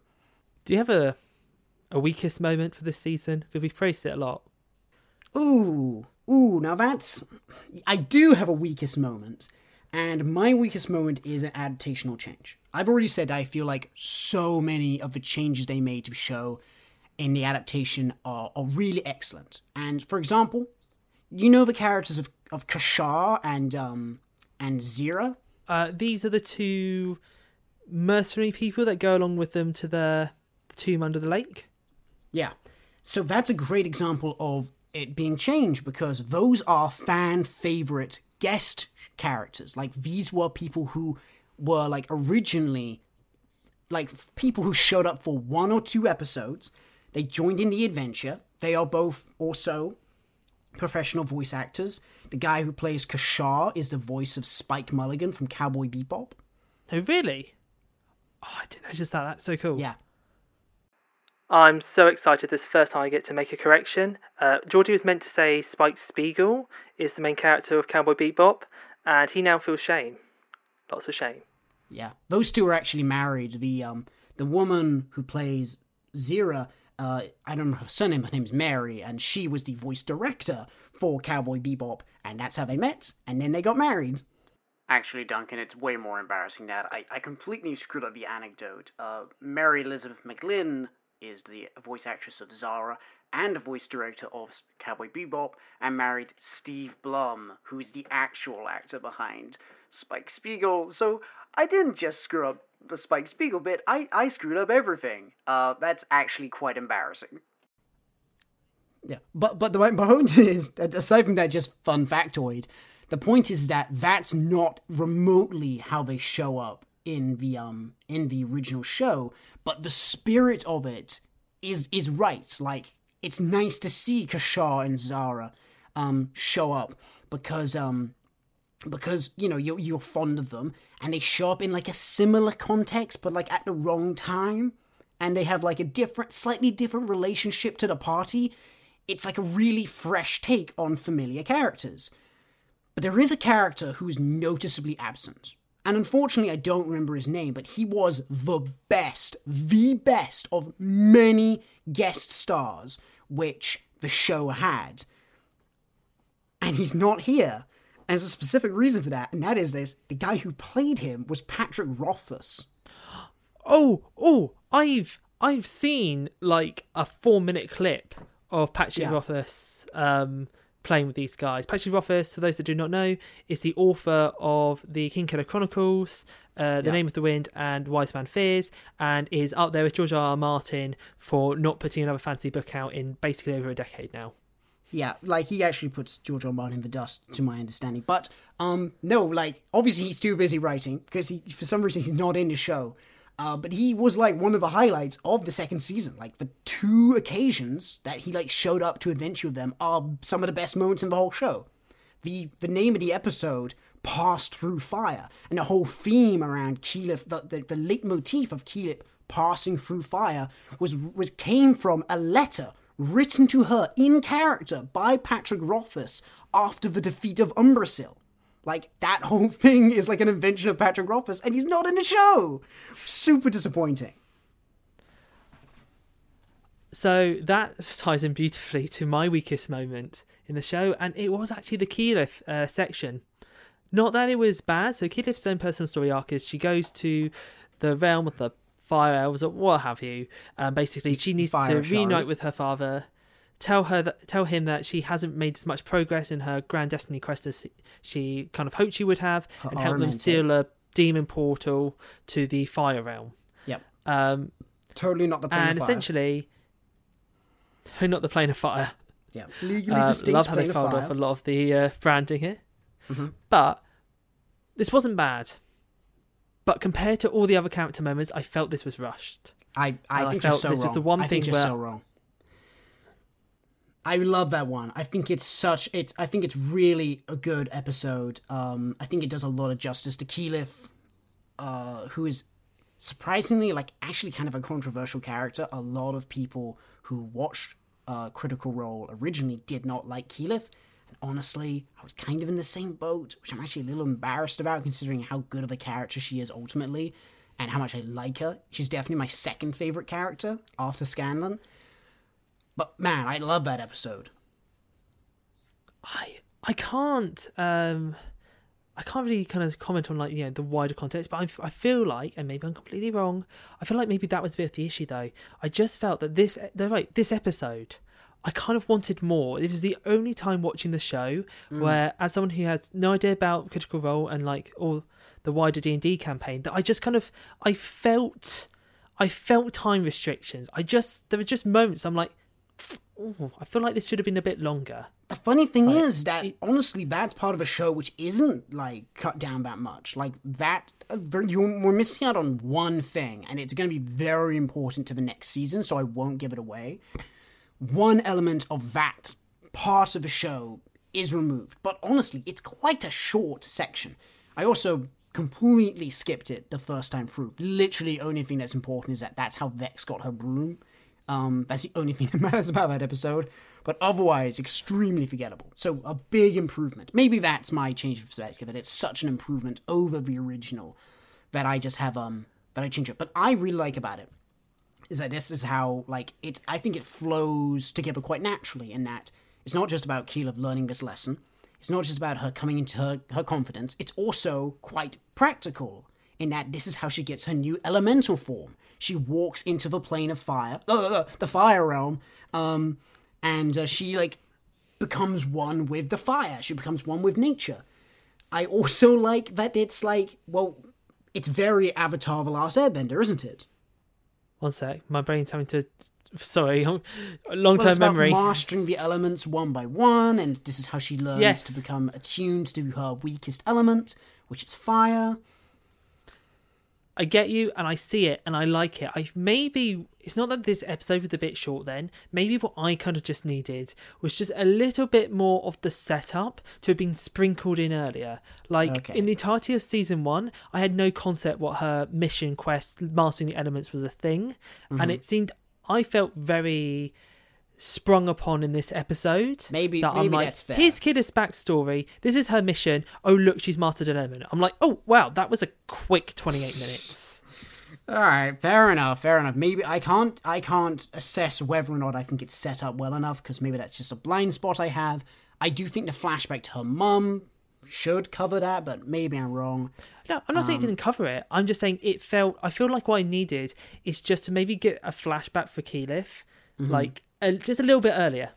B: Do you have a a weakest moment for this season? Because we've praised it a lot.
A: Ooh, ooh, now that's. I do have a weakest moment, and my weakest moment is an adaptational change. I've already said I feel like so many of the changes they made to the show in the adaptation are, are really excellent. And for example, you know the characters of, of Kashaw and um and Zahra?
B: Uh, these are the two mercenary people that go along with them to the, the tomb under the lake.
A: Yeah. So that's a great example of it being changed because those are fan favorite guest characters. Like these were people who were like originally like people who showed up for one or two episodes. They joined in the adventure. They are both also professional voice actors. The guy who plays Kashaw is the voice of Spike Mulligan from Cowboy Bebop.
B: Oh, really? Oh, I didn't notice that. That's so cool.
A: Yeah.
B: I'm so excited this is the first time I get to make a correction. Uh, Geordie was meant to say Spike Spiegel is the main character of Cowboy Bebop, and he now feels shame. Lots of shame.
A: Yeah, those two are actually married. The um the woman who plays Zahra, uh, I don't know her surname. Her name's Mary, and she was the voice director for Cowboy Bebop, and that's how they met, and then they got married. Actually, Duncan, it's way more embarrassing that I, I completely screwed up the anecdote. Uh, Mary Elizabeth McGlynn is the voice actress of Zahra and voice director of Cowboy Bebop, and married Steve Blum, who is the actual actor behind Spike Spiegel. So I didn't just screw up the Spike Spiegel bit, I, I screwed up everything. Uh, that's actually quite embarrassing. Yeah, but but the *laughs* point is, aside from that, just fun factoid, the point is that that's not remotely how they show up in the um in the original show, but the spirit of it is is right. Like it's nice to see Kashaw and Zahra um show up because um because you know you're you're fond of them and they show up in like a similar context but like at the wrong time and they have like a different slightly different relationship to the party. It's like a really fresh take on familiar characters. But there is a character who's noticeably absent And unfortunately, I don't remember his name, but he was the best, the best of many guest stars which the show had. And he's not here. And there's a specific reason for that, and that is this the guy who played him was Patrick Rothfuss.
B: Oh, oh, I've I've seen like a four minute clip of Patrick
A: Yeah.
B: Rothfuss um, playing with these guys. Patrick Rothfuss, for those that do not know, is the author of the King Killer Chronicles, uh, The
A: Yeah.
B: Name of the Wind, and Wise Man Fears, and is up there with George R. R. Martin for not putting another fantasy book out in basically over a decade now.
A: Yeah, like he actually puts George R. R. Martin in the dust, to my understanding. But um, no, like obviously he's too busy writing because he, for some reason, he's not in the show. Uh, but he was like one of the highlights of the second season. Like the two occasions that he like showed up to adventure with them are some of the best moments in the whole show. The the name of the episode passed through fire, and the whole theme around Keyleth, the, the, the leitmotif of Keyleth passing through fire was was came from a letter written to her in character by Patrick Rothfuss after the defeat of Umbrasyl. Like that whole thing is like an invention of Patrick Rothfuss, and he's not in the show. Super disappointing.
B: So that ties in beautifully to my weakest moment in the show, and it was actually the Keyleth uh, section. Not that it was bad. So Keyleth's own personal story arc is she goes to the realm of the fire elves or what have you. Um, basically, she needs
A: Fire
B: to
A: Ashari.
B: reunite with her father. Tell her that, tell him that she hasn't made as much progress in her grand destiny quest as she kind of hoped she would have,
A: Her
B: and help them seal a demon portal to the fire realm.
A: Yep.
B: Um,
A: Totally not the plane
B: and
A: of fire.
B: essentially, *laughs* not the plane of fire.
A: yeah, *laughs* legally
B: Uh,
A: distinct
B: love how
A: plane
B: they.
A: Mm-hmm.
B: off a lot of the uh, branding here. But this wasn't bad. But compared to all the other character moments, I felt this was rushed.
A: I, I
B: And I
A: think you're
B: felt
A: so
B: this was the one
A: I think
B: thing
A: you're
B: where-
A: so wrong. I love that one. I think it's such it's I think it's really a good episode. Um I think it does a lot of justice to Keyleth, uh, who is surprisingly like actually kind of a controversial character. A lot of people who watched uh, Critical Role originally did not like Keyleth. And honestly, I was kind of in the same boat, which I'm actually a little embarrassed about considering how good of a character she is ultimately and how much I like her. She's definitely my second favorite character after Scanlan. But man, I love that episode.
B: I I can't um I can't really kind of comment on like you know the wider context, but I, I feel like, and maybe I'm completely wrong. I feel like maybe that was a bit of the issue though. I just felt that this, they're right, this episode, I kind of wanted more. It was the only time watching the show where, as someone who has no idea about Critical Role and like all the wider D and D campaign, that I just kind of I felt, I felt time restrictions. I just there were just moments I'm like, oh, I feel like this should have been a bit longer.
A: The funny thing is that honestly, that's part of a show which isn't like cut down that much. Like that, uh, you we're missing out on one thing, and it's going to be very important to the next season. So I won't give it away. One element of that part of the show is removed, but honestly, it's quite a short section. I also completely skipped it the first time through. Literally, only thing that's important is that that's how Vex got her broom. Um, that's the only thing *laughs* that matters about that episode. But otherwise, extremely forgettable. So a big improvement. Maybe that's my change of perspective. That it's such an improvement over the original that I just have um that I change it. But I really like about it is that this is how like it. I think it flows together quite naturally in that it's not just about Keyleth learning this lesson. It's not just about her coming into her, her confidence. It's also quite practical in that this is how she gets her new elemental form. She walks into the plane of fire, uh, the fire realm, um, and uh, she like becomes one with the fire. She becomes one with nature. I also *laughs* like that it's like, well, it's very Avatar: The Last Airbender, isn't it?
B: One sec, my brain's having to. Sorry, *laughs* long term
A: about
B: memory.
A: mastering the elements one by one, and this is how she learns
B: Yes.
A: to become attuned to her weakest element, which is fire.
B: I get you, and I see it, and I like it. I maybe it's not that this episode was a bit short. Then maybe what I kind of just needed was just a little bit more of the setup to have been sprinkled in earlier. Like
A: Okay.
B: in the entirety of season one, I had no concept what her mission quest, mastering the elements, was a thing, and mm-hmm. it seemed I felt very sprung upon in this episode.
A: Maybe-
B: that I'm
A: maybe
B: like,
A: that's fair.
B: Here's Kidda's backstory. This is her mission. Oh, look, she's mastered an element. I'm like, oh wow, that was a quick 28 minutes. *laughs*
A: All right, fair enough, fair enough. Maybe I can't I can't assess whether or not I think it's set up well enough because maybe that's just a blind spot I have. I do think the flashback to her mum should cover that, but maybe I'm wrong.
B: No, I'm not saying
A: Um,
B: it didn't cover it. I'm just saying it felt. I feel like what I needed is just to maybe get a flashback for Keyleth,
A: Mm-hmm.
B: like a, just a little bit earlier.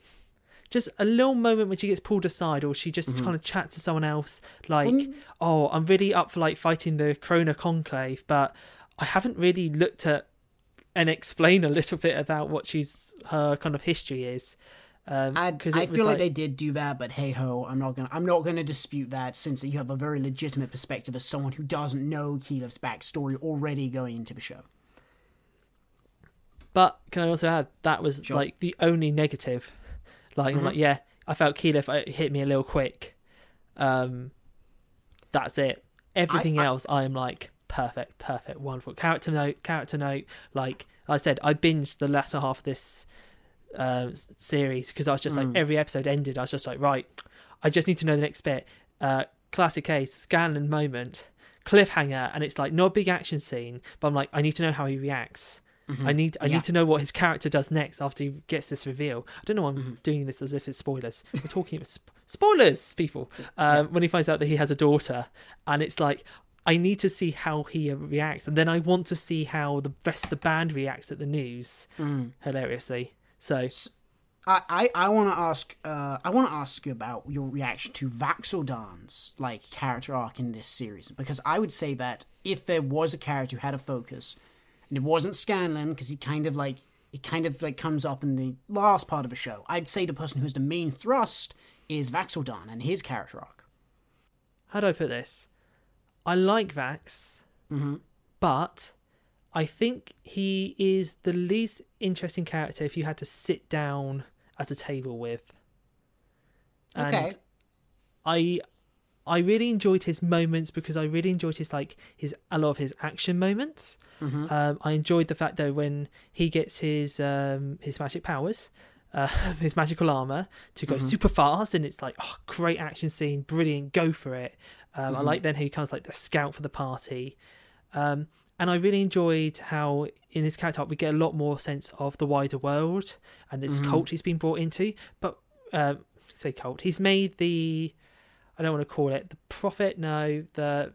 B: Just a little moment when she gets pulled aside, or she
A: Mm-hmm.
B: just kind of chats to someone else, like, "Oh, I'm really up for like fighting the Chroma Conclave, but I haven't really looked at and explain a little bit about what she's her kind of history is." Um,
A: I,
B: 'cause
A: I
B: it was
A: feel like, they did do that, but hey ho, I'm not gonna I'm not gonna dispute that since you have a very legitimate perspective as someone who doesn't know Keyleth's backstory already going into the show.
B: But can I also add that was like the only negative. Like I'm like,
A: Mm-hmm.
B: yeah, I felt Keyleth it hit me a little quick. Um, that's it. Everything
A: I-
B: else, I am like perfect, perfect, wonderful. Character note, character note. Like I said, I binged the latter half of this uh, series because I was just like
A: Mm.
B: every episode ended. I was just like, right, I just need to know the next bit. Uh, classic case, Scanlan moment, cliffhanger, and it's like not a big action scene, but I'm like, I need to know how he reacts. I need I
A: Mm-hmm. Yeah.
B: need to know what his character does next after he gets this reveal. I don't know why I'm
A: Mm-hmm.
B: doing this as if it's spoilers. We're talking sp- spoilers, people. Um, When he finds out that he has a daughter, and it's like I need to see how he reacts, and then I want to see how the rest of the band reacts at the news.
A: Mm.
B: Hilariously, so
A: I, I, I want to ask uh, I want to ask you about your reaction to Vax'ildan's like character arc in this series because I would say that if there was a character who had a focus and it wasn't Scanlan because he kind of like it kind of like comes up in the last part of the show I'd say the person who's the main thrust is Vax'ildan and his character arc
B: how do I put this? I like Vax, mm-hmm. but I think he is the least interesting character if you had to sit down at a table with. And
A: Okay.
B: I I really enjoyed his moments because I really enjoyed his like his a lot of his action moments. Um, I enjoyed the fact though when he gets his um, his magic powers, uh, *laughs* his magical armor to go super fast, and it's like oh great action scene, brilliant, go for it. Um, I like then how he becomes like the scout for the party. Um, and I really enjoyed how in his character we get a lot more sense of the wider world and this cult he's been brought into. But um, say cult, he's made the I don't want to call it the prophet. No, the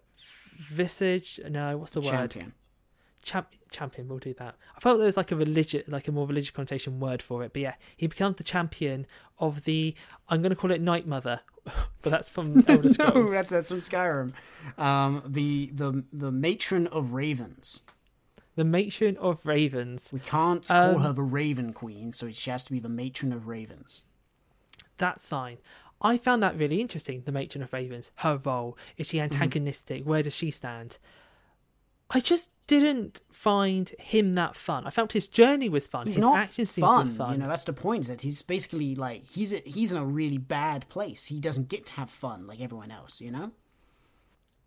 B: visage. No, what's the word?
A: champion
B: Champ- champion. We'll do that. I felt there was like a religious, like a more religious connotation word for it. But yeah, he becomes the champion of the. I'm going to call it Night Mother, *laughs* but that's from *laughs* Elder Scrolls.
A: no that's that's from Skyrim um, the the the matron of ravens
B: The matron of ravens.
A: we can't call
B: Um,
A: her the Raven Queen so she has to be the matron of ravens
B: That's fine. I found that really interesting. The matron of ravens, her role is she antagonistic? Where does she stand? I just didn't find him that fun. I felt his journey was fun.
A: he's
B: his
A: not
B: action scenes
A: fun,
B: were fun.
A: You know, that's the point. Is that he's basically like he's a, he's in a really bad place. He doesn't get to have fun like everyone else. You know.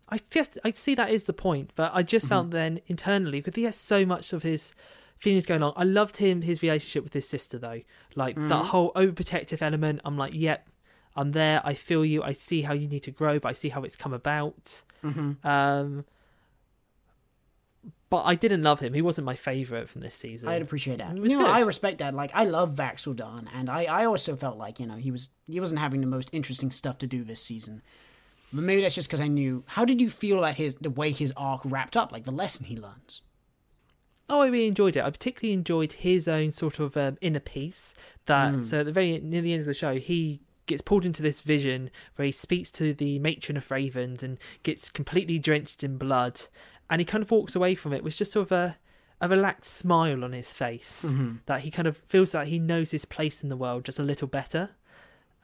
B: I just I see that is the point, but I just
A: Mm-hmm.
B: felt then internally because he has so much of his feelings going on. I loved him his relationship with his sister though, like
A: Mm-hmm.
B: that whole overprotective element. I'm like, yep, I'm there. I feel you. I see how you need to grow, but I see how it's come about.
A: Mm-hmm.
B: Um, but I didn't love him. He wasn't my favorite from this season.
A: I'd appreciate that.
B: It
A: You know,
B: good.
A: I respect that. Like, I love Vax'ildan, and I, I also felt like you know he was he wasn't having the most interesting stuff to do this season. But maybe that's just because I knew. How did you feel about his the way his arc wrapped up, like the lesson he learns?
B: Oh, I really enjoyed it. I particularly enjoyed his own sort of um, inner peace. That so at the very near the end of the show, he gets pulled into this vision where he speaks to the matron of ravens and gets completely drenched in blood, and he kind of walks away from it with just sort of a a relaxed smile on his face. Mm-hmm. That he kind of feels that he knows his place in the world just a little better,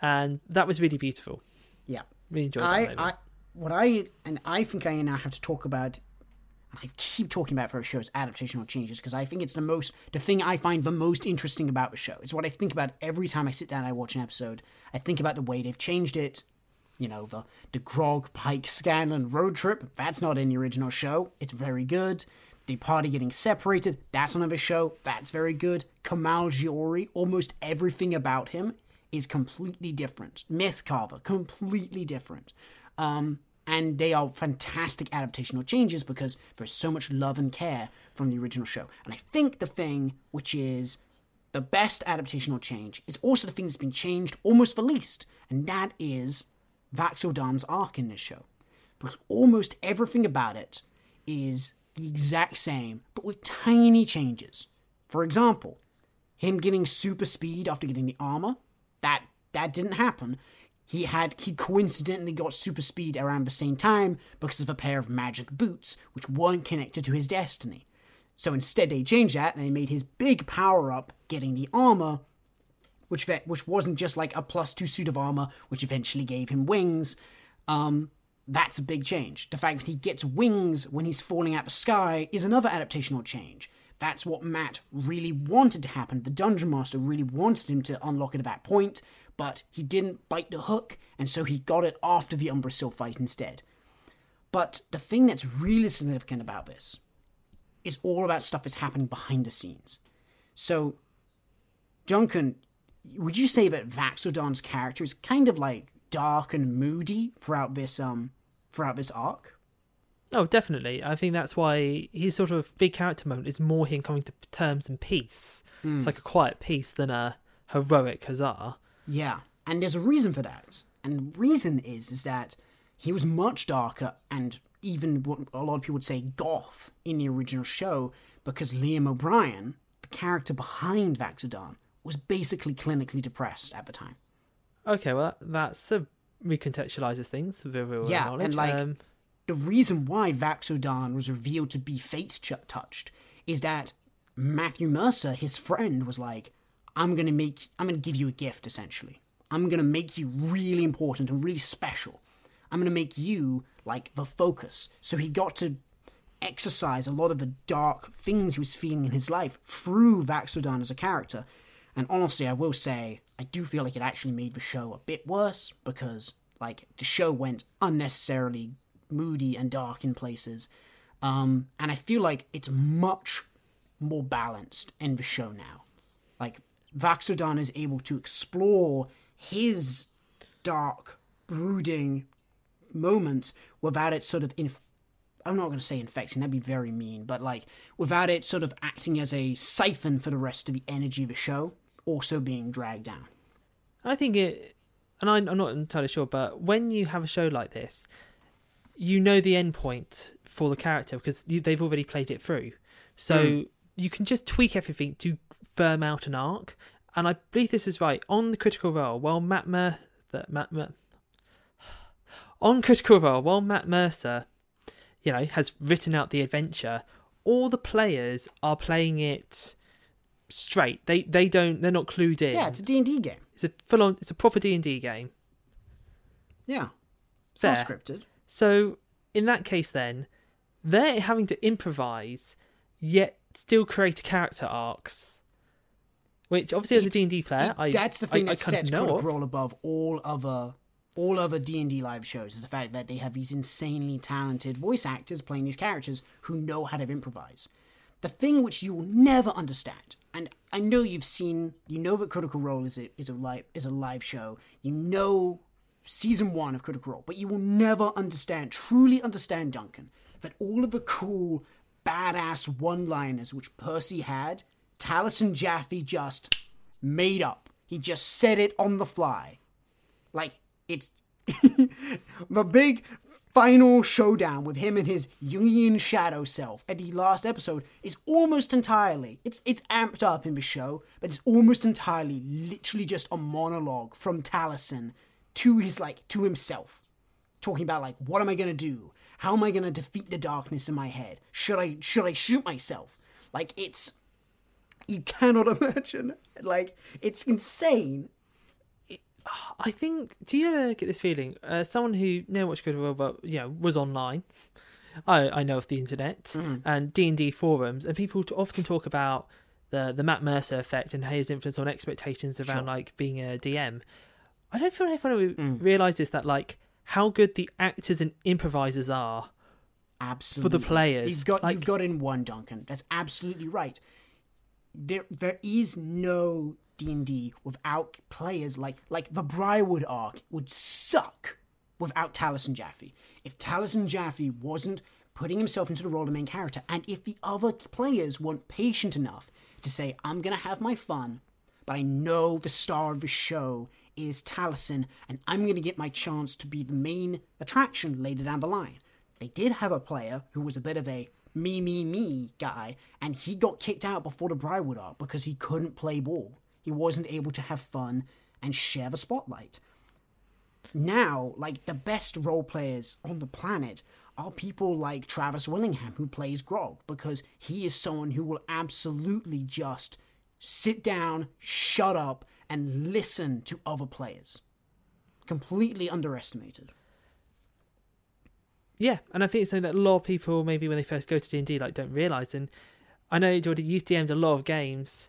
B: and that was really beautiful.
A: Yeah.
B: Really enjoyed that
A: I. I, what I, and I think I now have to talk about, and I keep talking about for a show is adaptational changes because I think it's the most, the thing I find the most interesting about the show. It's what I think about every time I sit down and I watch an episode. I think about the way they've changed it. You know, the, the Grog, Pike, Scanlan road trip, that's not in the original show. It's very good. the party getting separated. That's another show. That's very good. Kamal Giori, almost everything about him is completely different. Myth Carver, completely different. Um, and they are fantastic adaptational changes because there's so much love and care from the original show. And I think the thing which is the best adaptational change is also the thing that's been changed almost the least, and that is Vax'ildan's arc in this show. Because almost everything about it is the exact same, but with tiny changes. For example, him getting super speed after getting the armor, that that didn't happen. He had he coincidentally got super speed around the same time because of a pair of magic boots which weren't connected to his destiny. So instead they changed that and they made his big power up getting the armor which which wasn't just like a plus 2 suit of armor which eventually gave him wings. Um that's a big change. The fact that he gets wings when he's falling out of the sky is another adaptational change. That's what Matt really wanted to happen. The Dungeon Master really wanted him to unlock it at that point, but he didn't bite the hook, and so he got it after the Umbrasyl fight instead. But the thing that's really significant about this is all about stuff that's happening behind the scenes. So, Duncan, would you say that Vax'ildan's character is kind of like dark and moody throughout this um throughout this arc?
B: Oh, definitely. I think that's why his sort of big character moment is more him coming to terms and peace. Mm. It's like a quiet peace than a heroic huzzah.
A: Yeah, and there's a reason for that. And the reason is is that he was much darker and even what a lot of people would say goth in the original show because Liam O'Brien, the character behind Vax'ildan, was basically clinically depressed at the time.
B: Okay, well that, that's a recontextualizes things. Very,
A: yeah,
B: knowledge.
A: and like um, the reason why Vax'ildan was revealed to be fate touched is that Matthew Mercer, his friend, was like, "I'm gonna make, I'm gonna give you a gift, essentially. I'm gonna make you really important and really special. I'm gonna make you like the focus." So he got to exercise a lot of the dark things he was feeling in his life through Vax'ildan as a character. And honestly, I will say, I do feel like it actually made the show a bit worse because, like, the show went unnecessarily moody and dark in places. Um, and I feel like it's much more balanced in the show now. Like, Vax'ildan is able to explore his dark, brooding moments without it sort of inf- I'm not going to say infecting, that'd be very mean, but like without it sort of acting as a siphon for the rest of the energy of the show also being dragged down.
B: I think it, and I, am not entirely sure, but when you have a show like this, you know the end point for the character because they've already played it through. So mm. you can just tweak everything to firm out an arc. And I believe this is right. On the critical role, while Matt Mer- Matt Mer- on critical role, while Matt Mercer, you know, has written out the adventure, all the players are playing it straight. They they don't they're not clued in.
A: Yeah, it's a D&D game.
B: It's a full on it's a proper D&D game.
A: Yeah. It's not scripted.
B: So in that case then they're having to improvise yet still create character arcs. Which obviously as a D&D player, it, I
A: That's the thing
B: I,
A: that I sets Critical Role above all other all other D&D live shows is the fact that they have these insanely talented voice actors playing these characters who know how to improvise. The thing which you will never understand and I know you've seen, you know that Critical Role is a is a live is a live show. You know season one of Critical Role, but you will never understand, truly understand, Duncan, that all of the cool, badass one-liners which Percy had, Taliesin Jaffe just made up. He just said it on the fly, like it's *laughs* the big final showdown with him and his Jungian shadow self at the last episode is almost entirely it's it's amped up in the show, but it's almost entirely literally just a monologue from Taliesin to his like to himself. Talking about like what am I gonna do? How am I gonna defeat the darkness in my head? Should I should I shoot myself? Like it's you cannot *laughs* imagine. Like it's insane.
B: I think. Do you ever get this feeling? Uh, someone who never watched Good World, but you know, was online. I I know of the internet mm-hmm. and D and D forums, and people often talk about the the Matt Mercer effect and his influence on expectations around sure. like being a DM. I don't feel anyone mm. realizes that like how good the actors and improvisers are
A: Absolutely.
B: For the players.
A: You've got
B: Like-
A: you've got in one, Duncan. That's absolutely right. There there is no D and D without players like like the Briarwood arc would suck without Taliesin Jaffe. If Taliesin Jaffe wasn't putting himself into the role of main character, and if the other players weren't patient enough to say, I'm gonna have my fun, but I know the star of the show is Taliesin, and I'm gonna get my chance to be the main attraction later down the line. They did have a player who was a bit of a me, me, me guy, and he got kicked out before the Briarwood arc because he couldn't play ball. He wasn't able to have fun and share the spotlight. Now, like the best role players on the planet are people like Travis Willingham, who plays Grog, because he is someone who will absolutely just sit down, shut up, and listen to other players. Completely underestimated.
B: Yeah, and I think it's something that a lot of people maybe when they first go to D and D like don't realize. And I know Geordie, you've DM'd a lot of games,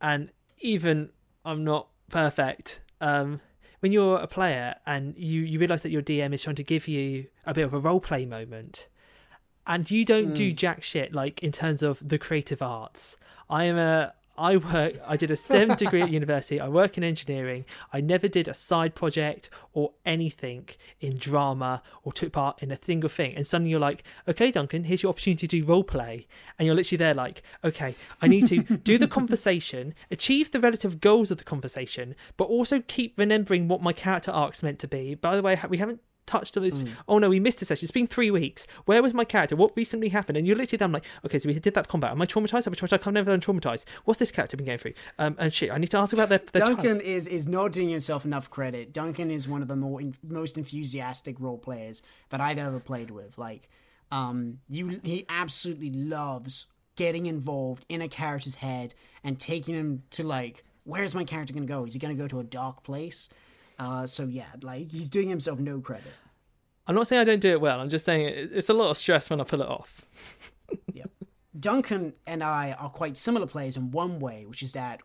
B: and even I'm not perfect. Um, when you're a player and you you realize that your DM is trying to give you a bit of a role play moment, and you don't do jack shit like in terms of the creative arts. I am a I work I did a STEM degree at university. I work in engineering. I never did a side project or anything in drama or took part in a single thing. And suddenly you're like, okay, Duncan, here's your opportunity to do role play. And you're literally there like, okay, I need to do the *laughs* conversation, achieve the relative goals of the conversation, but also keep remembering what my character arc's meant to be. By the way, we haven't touched on this. Oh no, we missed a session. It's been three weeks. Where was my character? What recently happened? And you're literally I'm like, okay, so we did that combat. Am I traumatized? Am I traumatized? I've never been traumatized. What's this character been going through? Um, and shit, I need to ask about their, their
A: Duncan
B: child.
A: is is not doing himself enough credit. Duncan is one of the more in, most enthusiastic role players that I've ever played with. Like, um, you he absolutely loves getting involved in a character's head and taking him to like, where's my character gonna go? Is he gonna go to a dark place? Uh, so yeah, like he's doing himself no credit.
B: I'm not saying I don't do it well. I'm just saying it's a lot of stress when I pull it off. *laughs*
A: Yep. Duncan and I are quite similar players in one way, which is that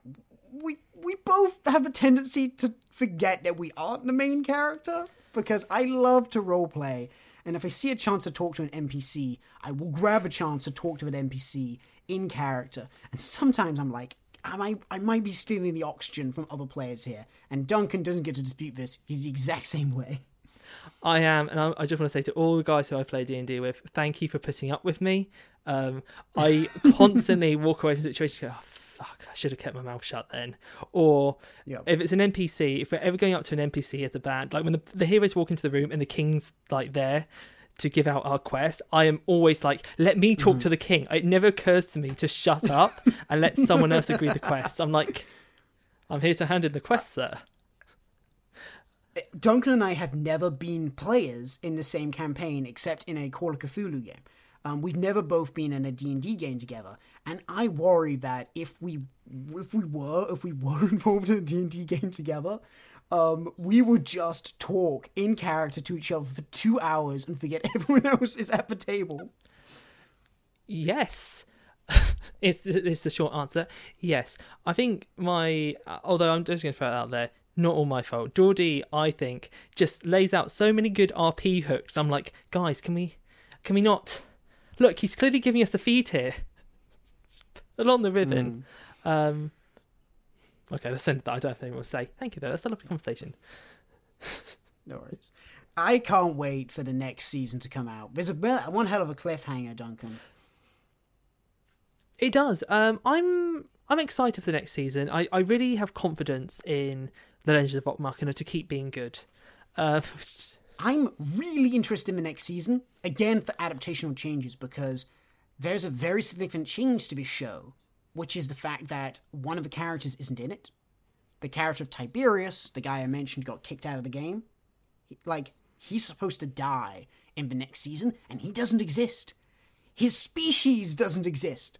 A: we we both have a tendency to forget that we aren't the main character. Because I love to roleplay, and if I see a chance to talk to an NPC, I will grab a chance to talk to an NPC in character. And sometimes I'm like, I might, I might be stealing the oxygen from other players here. And Duncan doesn't get to dispute this. He's the exact same way.
B: I am, and I, I just want to say to all the guys who I play D and D with, thank you for putting up with me. Um, I *laughs* constantly walk away from situations. and Go, oh, fuck! I should have kept my mouth shut then. Or if it's an NPC, if we're ever going up to an NPC at the band, like when the, the heroes walk into the room and the king's like there to give out our quest, I am always like, let me talk to the king. It never occurs to me to shut up and let someone else agree the quest. I'm like, I'm here to hand in the quest, sir.
A: Duncan and I have never been players in the same campaign except in a Call of Cthulhu game. Um, we've never both been in a D&D game together, and I worry that if we if we were if we were *laughs* involved in a D&D game together, um, we would just talk in character to each other for two hours and forget *laughs* everyone else is at the table.
B: Yes. *laughs* it's, the, it's the short answer. Yes. I think my, although I'm just going to throw it out there, not all my fault. Geordie, I think, just lays out so many good RP hooks. I'm like, guys, can we, can we not? Look, he's clearly giving us a feed here. *laughs* Along the ribbon. Um, okay, that's that I don't think anything more say. Thank you, though. That's a lovely conversation. *laughs*
A: No worries. I can't wait for the next season to come out. There's a one hell of a cliffhanger, Duncan.
B: It does. Um, I'm I'm excited for the next season. I, I really have confidence in the Legends of Rock to keep being good. Uh, *laughs*
A: I'm really interested in the next season, again for adaptational changes, because there's a very significant change to this show, which is the fact that one of the characters isn't in it. The character of Tiberius, the guy I mentioned, got kicked out of the game. He- Like, he's supposed to die in the next season, and he doesn't exist. His species doesn't exist.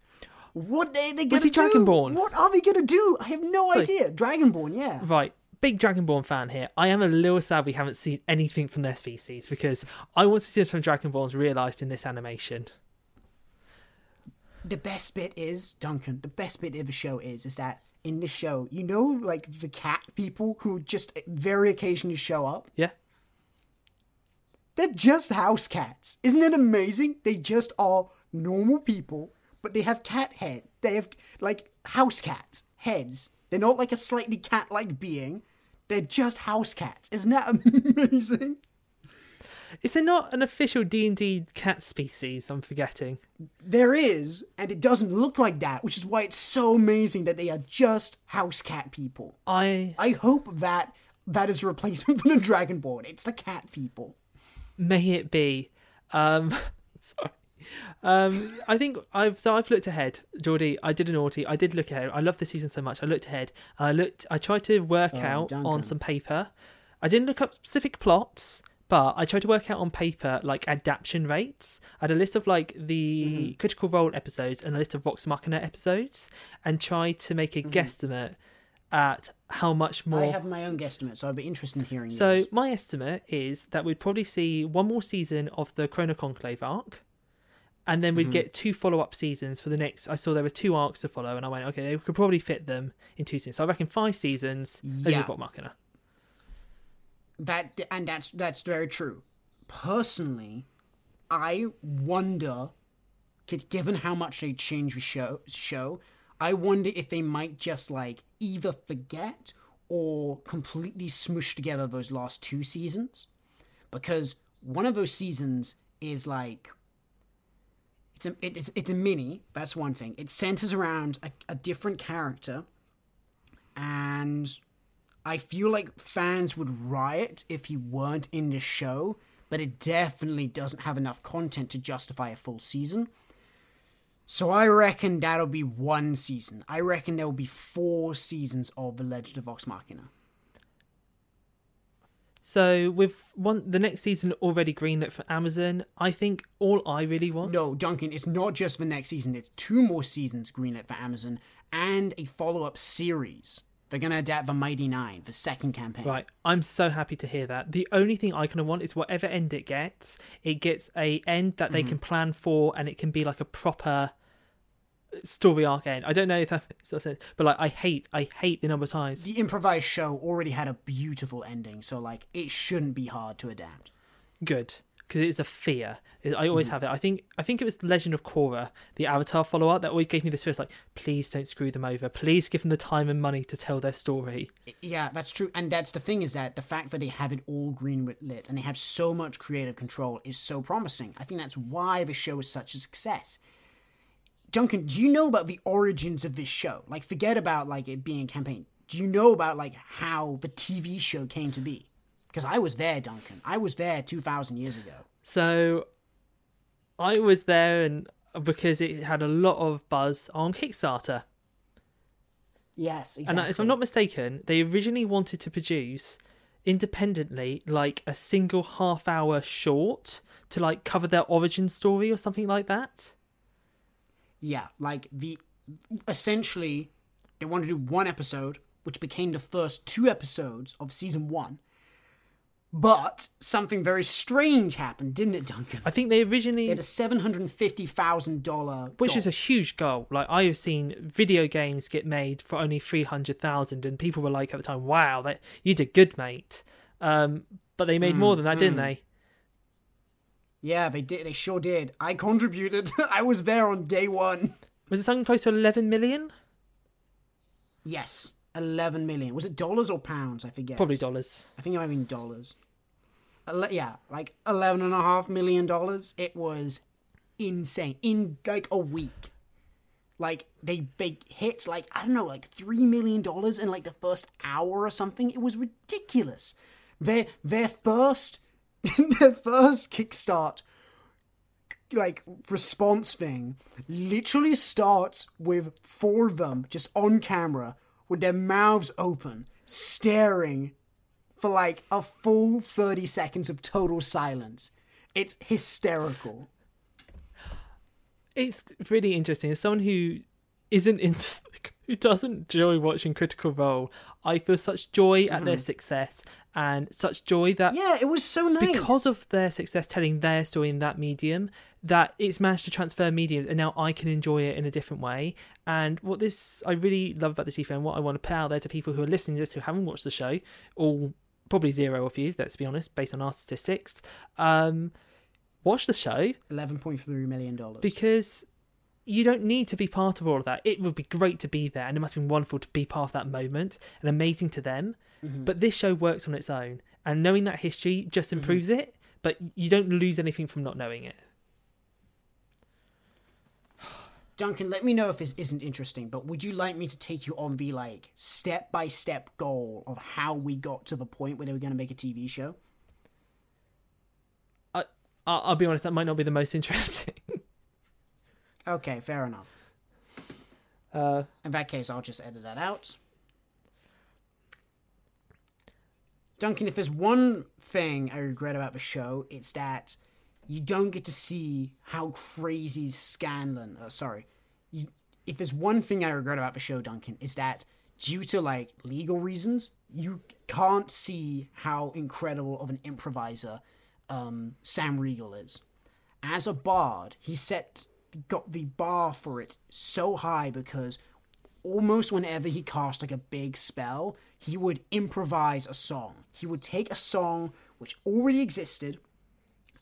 A: What are they gonna
B: he
A: do?
B: Dragonborn?
A: What are they gonna do? I have no
B: Sorry.
A: idea. Dragonborn, yeah.
B: right, big Dragonborn fan here. I am a little sad we haven't seen anything from their species because I want to see some Dragonborns realised in this animation.
A: The best bit is Duncan. The best bit of the show is is that in this show, you know, like the cat people who just very occasionally show up.
B: Yeah.
A: They're just house cats. Isn't it amazing? They just are normal people, but they have cat head. They have like house cats heads. They're not like a slightly cat-like being. They're just house cats. Isn't that *laughs* amazing?
B: Is there not an official D and D cat species? I'm forgetting.
A: There is, and it doesn't look like that, which is why it's so amazing that they are just house cat people.
B: I
A: I hope that that is a replacement *laughs* for the Dragonborn. It's the cat people.
B: may it be. Um, *laughs* sorry. Um, I think I've so I've looked ahead, Geordie. I did an naughty. I did look ahead. I love the season so much. I looked ahead. I looked. I tried to work out on some paper. I didn't look up specific plots, but I tried to work out on paper like adaptation rates. I had a list of like the mm-hmm. Critical Role episodes and a list of Vox Machina episodes, and tried to make a mm-hmm. guesstimate at how much more
A: I have my own guesstimate, so I'd be interested in hearing
B: so
A: yours.
B: my estimate is that we'd probably see one more season of the Chroma Conclave arc, and then we'd mm-hmm. get two follow-up seasons for the next. I saw there were two arcs to follow, and I went, okay, they could probably fit them in two seasons. So I reckon five seasons. As
A: Yeah.
B: got Machina.
A: That and that's that's very true. Personally, I wonder, given how much they change the show, show, I wonder if they might just like either forget or completely smush together those last two seasons, because one of those seasons is like it's a it- it's it's a mini. That's one thing. It centers around a, a different character, and I feel like fans would riot if he weren't in the show, but it definitely doesn't have enough content to justify a full season. So I reckon that'll be one season. I reckon there will be four seasons of The Legend of Vox Machina.
B: So with one the next season already greenlit for Amazon, I think all I really want.
A: No, Duncan, it's not just the next season. It's two more seasons greenlit for Amazon and a follow-up series. They're gonna adapt the Mighty Nein, the second campaign.
B: Right, I'm so happy to hear that. The only thing I kind of want is whatever end it gets, it gets a end that they
A: Mm-hmm.
B: can plan for, and it can be like a proper story arc end. I don't know if that makes sense, but like I hate, I hate the number of times.
A: The improvised show already had a beautiful ending, so like it shouldn't be hard to adapt.
B: Good because it is a fear. I always mm-hmm. have it. I think I think it was Legend of Korra, the Avatar follow up, that always gave me this fear. It's like, please don't screw them over. Please give them the time and money to tell their story.
A: Yeah, that's true. And that's the thing is that the fact that they have it all green lit and they have so much creative control is so promising. I think that's why the show is such a success. Duncan, do you know about the origins of this show? Like, forget about like it being a campaign. Do you know about like how the TV show came to be? Because I was there, Duncan. I was there two thousand years ago.
B: So I was there, and because it had a lot of buzz on Kickstarter.
A: Yes, exactly.
B: And if I'm not mistaken, they originally wanted to produce independently like a single half hour short to like cover their origin story or something like that.
A: Yeah, like the essentially they wanted to do one episode, which became the first two episodes of season one. But something very strange happened, didn't it, Duncan?
B: I think they
A: They
B: originally
A: had a seven hundred and fifty thousand dollar,
B: which is a huge goal. Like I have seen video games get made for only three hundred thousand, and people were like at the time, "Wow, that you did good, mate." Um, but they made more than that, didn't they?
A: yeah, they did. They sure did. I contributed. *laughs* I was there on day one.
B: Was it something close to eleven million?
A: Yes, eleven million. Was it dollars or pounds? I forget.
B: Probably dollars.
A: I think I mean dollars. Yeah, like eleven and a half million dollars. It was insane in like a week. Like they they hit like I don't know like three million dollars in like the first hour or something. It was ridiculous. Their their first *laughs* their first kickstart like response thing literally starts with four of them just on camera with their mouths open staring for like a full 30 seconds of total silence it's hysterical
B: it's really interesting. As someone who isn't into, *laughs* who doesn't enjoy watching Critical Role, I feel such joy at their mm-hmm. success and such joy that
A: yeah it was so nice
B: because of their success telling their story in that medium, that it's managed to transfer mediums, and now I can enjoy it in a different way. And what this I really love about this EFA and what I want to put out there to people who are listening to this who haven't watched the show, all probably zero of you. Let's be honest, based on our statistics. Um, watch the show
A: Eleven point three million dollars.
B: because you don't need to be part of all of that. It would be great to be there, and it must have been wonderful to be part of that moment and amazing to them. But this show works on its own, and knowing that history just improves it. But you don't lose anything from not knowing it.
A: Duncan, let me know if this isn't interesting, but would you like me to take you on the like step by step goal of how we got to the point where they were going to make a TV show?
B: I, I'll, I'll be honest, that might not be the most interesting. *laughs*
A: Okay, fair enough.
B: uh,
A: In that case, I'll just edit that out. Duncan, if there's one thing I regret about the show, it's that you don't get to see how crazy Scanlan. Uh, sorry, you, if there's one thing I regret about the show, Duncan, is that due to like legal reasons, you can't see how incredible of an improviser um, Sam Riegel is. As a bard, he set got the bar for it so high because almost whenever he cast like a big spell, he would improvise a song. He would take a song which already existed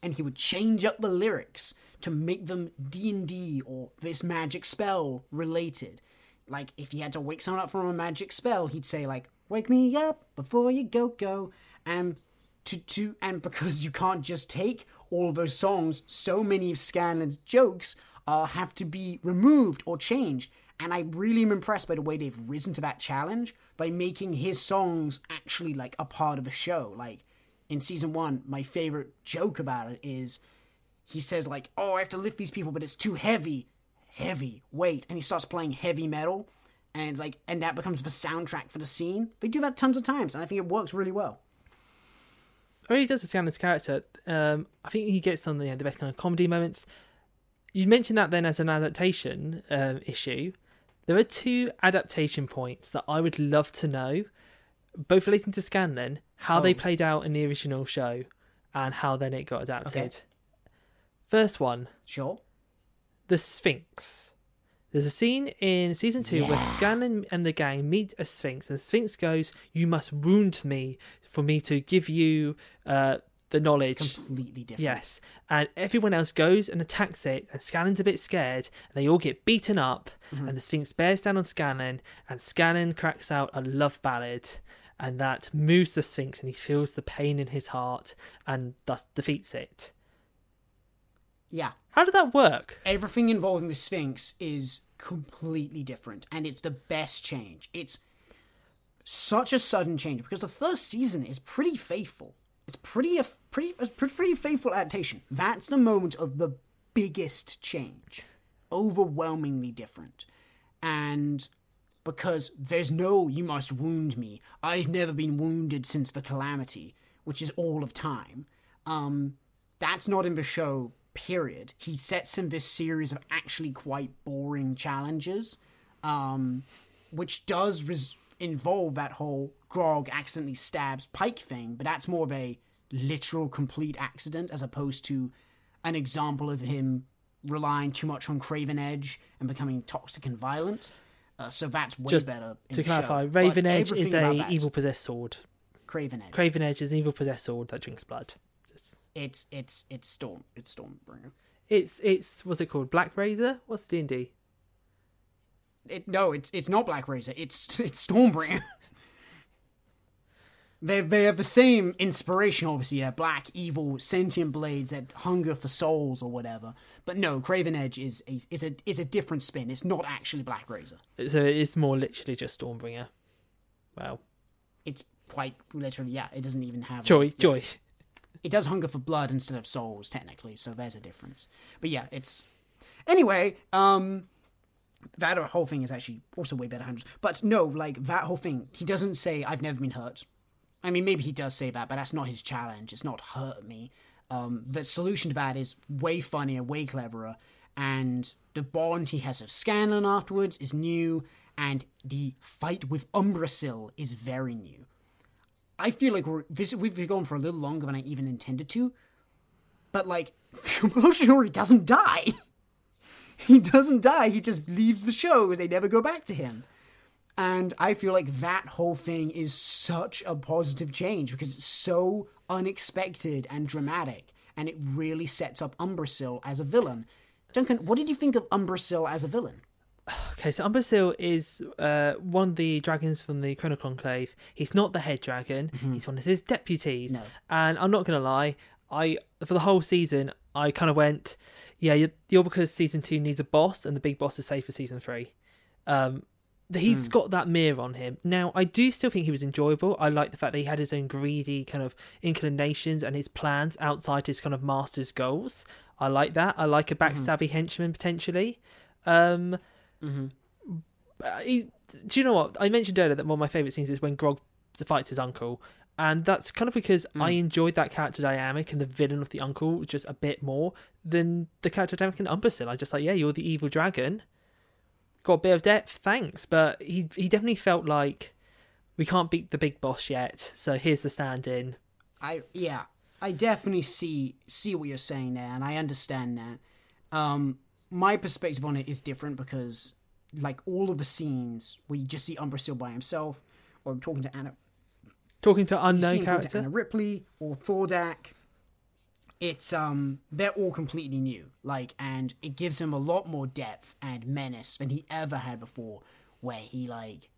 A: and he would change up the lyrics to make them D&D or this magic spell related. Like if he had to wake someone up from a magic spell, he'd say like wake me up before you go go and to to and because you can't just take all those songs, so many of Scanlan's jokes uh, have to be removed or changed. And I really am impressed by the way they've risen to that challenge by making his songs actually like a part of a show. Like in season one, my favorite joke about it is he says like, "Oh, I have to lift these people, but it's too heavy, heavy weight," and he starts playing heavy metal, and like, and that becomes the soundtrack for the scene. They do that tons of times, and I think it works really well.
B: I really does with Scanlan's character. Um, I think he gets of the, the best kind of comedy moments. You mentioned that then as an adaptation um, issue. There are two adaptation points that I would love to know, both relating to Scanlan, how they
A: Oh.
B: played out in the original show, and how then it got adapted.
A: Okay.
B: First one,
A: Sure.
B: the Sphinx. There's a scene in season two where Scanlan and the gang meet a Sphinx, and the Sphinx goes, "You must wound me for me to give you uh, the knowledge."
A: Completely different.
B: Yes, and everyone else goes and attacks it, and Scanlan's a bit scared, and they all get beaten up,
A: Mm-hmm.
B: and the Sphinx bears down on Scanlan, and Scanlan cracks out a love ballad, and that moves the Sphinx, and he feels the pain in his heart, and thus defeats it.
A: Yeah.
B: How did that work?
A: Everything involving the Sphinx is completely different, and it's the best change. It's such a sudden change because the first season is pretty faithful. It's pretty a pretty a pretty, pretty faithful adaptation. That's the moment of the biggest change, overwhelmingly different, and because there's no you must wound me. I've never been wounded since the calamity, which is all of time. Um, that's not in the show. Period. He sets in this series of actually quite boring challenges, um, which does res- involve that whole Grog accidentally stabs Pike thing, but that's more of a literal complete accident as opposed to an example of him relying too much on Craven Edge and becoming toxic and violent. Uh, so that's way
B: Just
A: better. In
B: To
A: the show.
B: clarify,
A: But
B: Raven Edge is a evil possessed sword.
A: Craven Edge.
B: Craven Edge is an evil possessed sword that drinks blood. Just-
A: It's it's it's Storm. It's Stormbringer.
B: It's it's what's it called? Black Razor? What's D and D?
A: It, no, it's it's not Black Razor. It's *laughs* it's Stormbringer. They they have the same inspiration, obviously. Yeah, black, evil, sentient blades that hunger for souls or whatever. But no, Craven Edge is a is a is a different spin. It's not actually Black Razor.
B: So it's more literally just Stormbringer. Wow.
A: It's quite literally yeah. It doesn't even have
B: Joy, joy.
A: It does hunger for blood instead of souls, technically. So there's a difference. But yeah, it's anyway. Um, that whole thing is actually also way better. But no, like that whole thing. He doesn't say I've never been hurt. I mean, maybe he does say that, but that's not his challenge. It's not hurt me. Um, the solution to that is way funnier, way cleverer, and the bond he has with Scanlan afterwards is new, and the fight with Umbrasyl is very new. I feel like we're this we've gone for a little longer than I even intended to. But like *laughs* Yoshinori doesn't die. *laughs* He doesn't die, he just leaves the show, they never go back to him. And I feel like that whole thing is such a positive change because it's so unexpected and dramatic, and it really sets up Umbrasyl as a villain. Duncan, what did you think of Umbrasyl as a villain?
B: Okay, so Umbrasyl is uh, one of the dragons from the Chroma Conclave. He's not the head dragon; he's one of his deputies.
A: No.
B: And I'm not gonna lie, I for the whole season, I kind of went, "Yeah, you're, you're because season two needs a boss, and the big boss is safe for season three. Um, he's got that mirror on him. Now, I do still think he was enjoyable. I like the fact that he had his own greedy kind of inclinations and his plans outside his kind of master's goals. I like that. I like a backstabby henchman potentially. Um, uh, he, do you know what I mentioned earlier that one of my favorite scenes is when Grog fights his uncle, and that's kind of because I enjoyed that character dynamic and the villain of the uncle just a bit more than the character dynamic in Umbrasyl. I just like, yeah, you're the evil dragon, got a bit of depth, thanks, but he he definitely felt like we can't beat the big boss yet, so here's the stand-in.
A: I yeah, I definitely see see what you're saying there, and I understand that. Um, my perspective on it is different because, like, all of the scenes where you just see Umbrasyl by himself, or talking to Anna,
B: Talking to unknown
A: talking to
B: character.
A: Anna Ripley or Thordak. It's um, they're all completely new, like, and it gives him a lot more depth and menace than he ever had before, where he like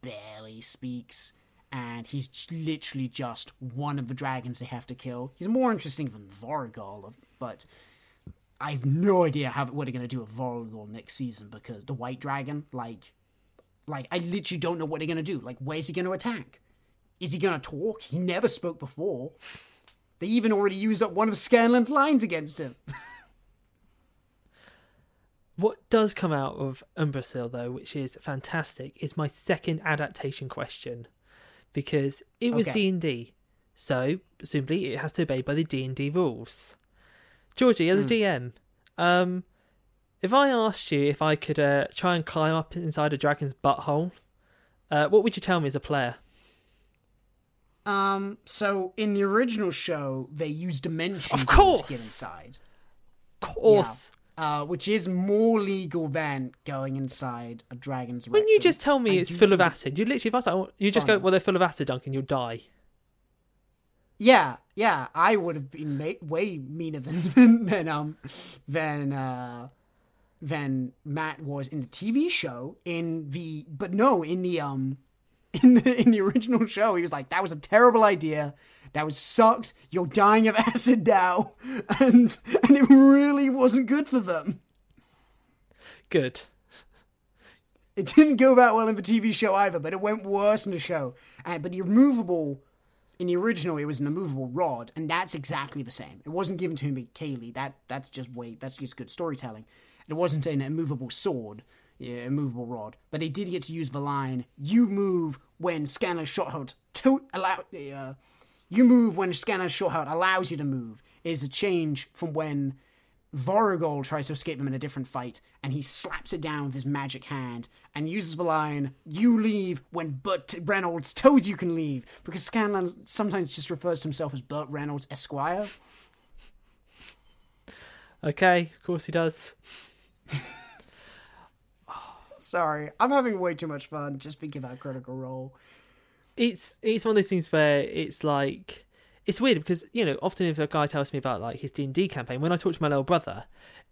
A: barely speaks and he's literally just one of the dragons they have to kill. He's more interesting than Vorugal, of- but I've no idea how what they're gonna do with Vorugal next season because the White Dragon, like, like I literally don't know what they're gonna do. Like, where's he gonna attack? Is he gonna talk? He never spoke before. They even already used up one of Scanlan's lines against him.
B: What does come out of Umbrasyl, though, which is fantastic, is my second adaptation question, because it was
A: Okay.
B: D and D, so presumably it has to obey by the D and D rules. Geordie,
A: Hmm.
B: as a DM, um, if I asked you if I could uh, try and climb up inside a dragon's butthole, uh, what would you tell me as a player?
A: Um, so in the original show, they used dimension
B: Of
A: Door to
B: course!
A: get inside.
B: Of course.
A: uh, which is more legal than going inside a dragon's
B: When you just tell me
A: I
B: it's full of acid, you literally, if I like, you just go, well, they're full of acid, Duncan, you'll die.
A: Yeah, yeah, I would have been ma- way meaner than *laughs* than um than uh than Matt was in the TV show. In the but no, in the um in the in the original show, he was like, "That was a terrible idea. That was sucked. You're dying of *laughs* acid now," and and it really wasn't good for them.
B: Good.
A: It didn't go that well in the TV show either, but it went worse in the show. And but the removable in the original, it was an immovable rod, and that's exactly the same. It wasn't given to him by Kaylie. That that's just way that's just good storytelling. It wasn't an immovable sword, yeah, immovable rod. But they did get to use the line, "You move when Scanlan Shorthalt to allow." Uh, you move when Scanlan Shorthalt allows you to move. Is a change from when Vorugal tries to escape him in a different fight, and he slaps it down with his magic hand and uses the line, You leave when Burt Reynolds tells you can leave, because Scanlan sometimes just refers to himself as Burt Reynolds Esquire.
B: Okay, of course he does. *laughs*
A: Sorry, I'm having way too much fun just thinking about Critical Role.
B: it's it's one of those things where it's like it's weird because you know often if a guy tells me about like his D and D campaign, when I talk to my little brother,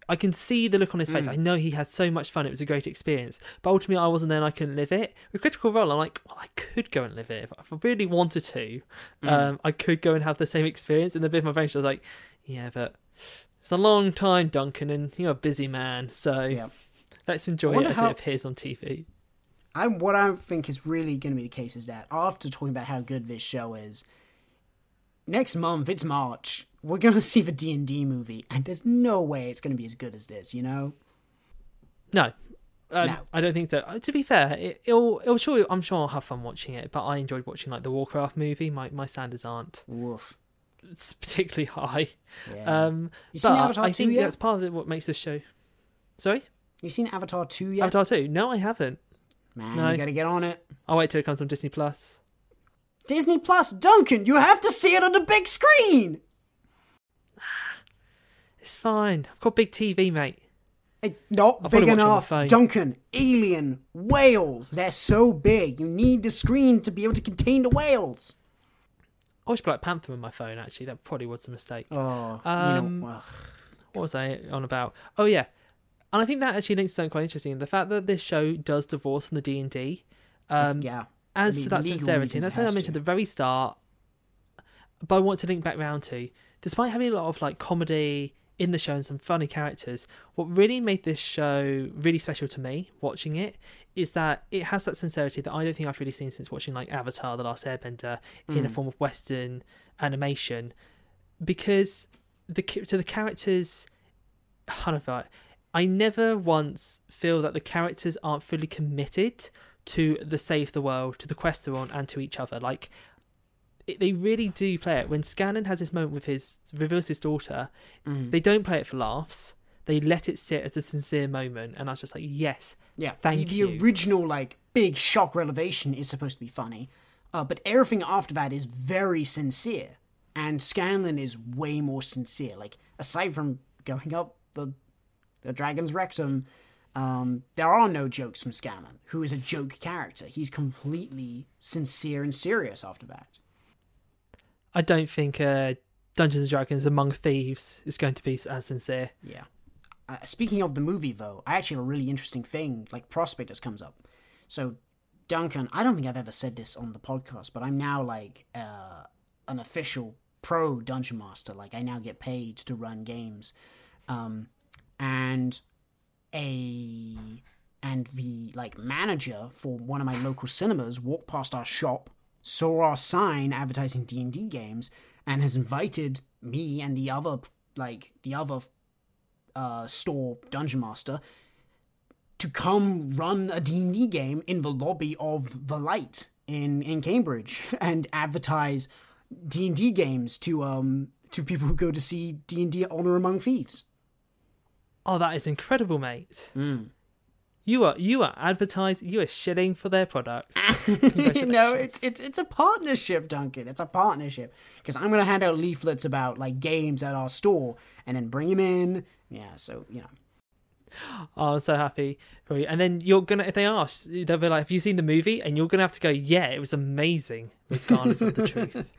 B: I can see the look on his face. I know he had so much fun; it was a great experience. But ultimately, I wasn't there; and I couldn't live it. With Critical Role, I'm like, well, I could go and live it if, I really wanted to. Um, I could go and have the same experience. And the bit of my brain was like, yeah, but it's a long time, Duncan, and you're a busy man, so
A: Yeah.
B: Let's enjoy it as
A: how-
B: it appears on TV.
A: I what I think is really going to be the case is that after talking about how good this show is, next month it's March. We're going *laughs* to see the D and D movie, and there's no way it's going to be as good as this. You know?
B: No. Um,
A: No.
B: I don't think so. Uh, To be fair, it, it'll, it'll sure, I'm sure I'll have fun watching it, but I enjoyed watching like the Warcraft movie. My, my standards aren't
A: Woof.
B: it's particularly high.
A: Yeah.
B: Um,
A: You seen
B: but
A: Avatar
B: I
A: 2
B: think
A: yet?
B: that's part of what makes this show. Sorry?
A: You seen Avatar two yet?
B: Avatar 2? No, I haven't.
A: Man,
B: No.
A: you got to get on it.
B: I'll wait till it comes on Disney Plus.
A: Disney Plus, Duncan, you have to see it on the big screen. *sighs*
B: It's fine. I've got big TV, mate.
A: It, not
B: probably
A: big
B: watch it on my
A: enough. Duncan, alien, whales. They're so big. You need the screen to be able to contain the whales.
B: I watched Black Panther on my phone. Actually, that probably was a mistake.
A: Oh,
B: Um,
A: you know, ugh.
B: what was I on about? Oh yeah, and I think that actually links to something quite interesting. The fact that this show does divorce from the D and D, um,
A: yeah.
B: as to that sincerity, and that's something I mentioned
A: to.
B: at the very start. But I want to link back round to, despite having a lot of like comedy in the show and some funny characters, what really made this show really special to me watching it is that it has that sincerity that I don't think I've really seen since watching like Avatar: The Last Airbender in a
A: Mm.
B: form of Western animation, because the to the characters, I feel it? I never once feel that the characters aren't fully committed to the save the world, to the quest they're on, and to each other. Like it, they really do play it. When Scanlan has this moment with his reveals his daughter,
A: Mm.
B: they don't play it for laughs. They let it sit as a sincere moment, and I was just like, yes,
A: Yeah,
B: Thank
A: the, the
B: you.
A: original like big shock revelation is supposed to be funny, uh, but everything after that is very sincere, and Scanlan is way more sincere. Like aside from going up the the dragon's rectum, um, there are no jokes from Scanlan, who is a joke character. He's completely sincere and serious after that.
B: I don't think uh, Dungeons and Dragons Among Thieves is going to be as sincere.
A: Yeah. Uh, speaking of the movie, though, I actually have a really interesting thing, like prospectus comes up. So, Duncan, I don't think I've ever said this on the podcast, but I'm now like uh, an official pro dungeon master. Like, I now get paid to run games, um, and a and the like manager for one of my local cinemas walked past our shop, saw our sign advertising D and D games, and has invited me and the other like the other uh, store dungeon master to come run a D&D game in the lobby of the light in in Cambridge *laughs* and advertise D&D games to um to people who go to see D&D Honor Among Thieves.
B: Oh, that is incredible, mate. Mm. You are you are advertising. You are shilling for their products. *laughs*
A: no, it's it's it's a partnership, Duncan. It's a partnership because I'm gonna hand out leaflets about like games at our store and then bring them in. Yeah, so you know.
B: Oh, I'm so happy for you. And then you're gonna, if they ask, they'll be like, "Have you seen the movie?" And you're gonna have to go, "Yeah, it was amazing," regardless of the *laughs* truth.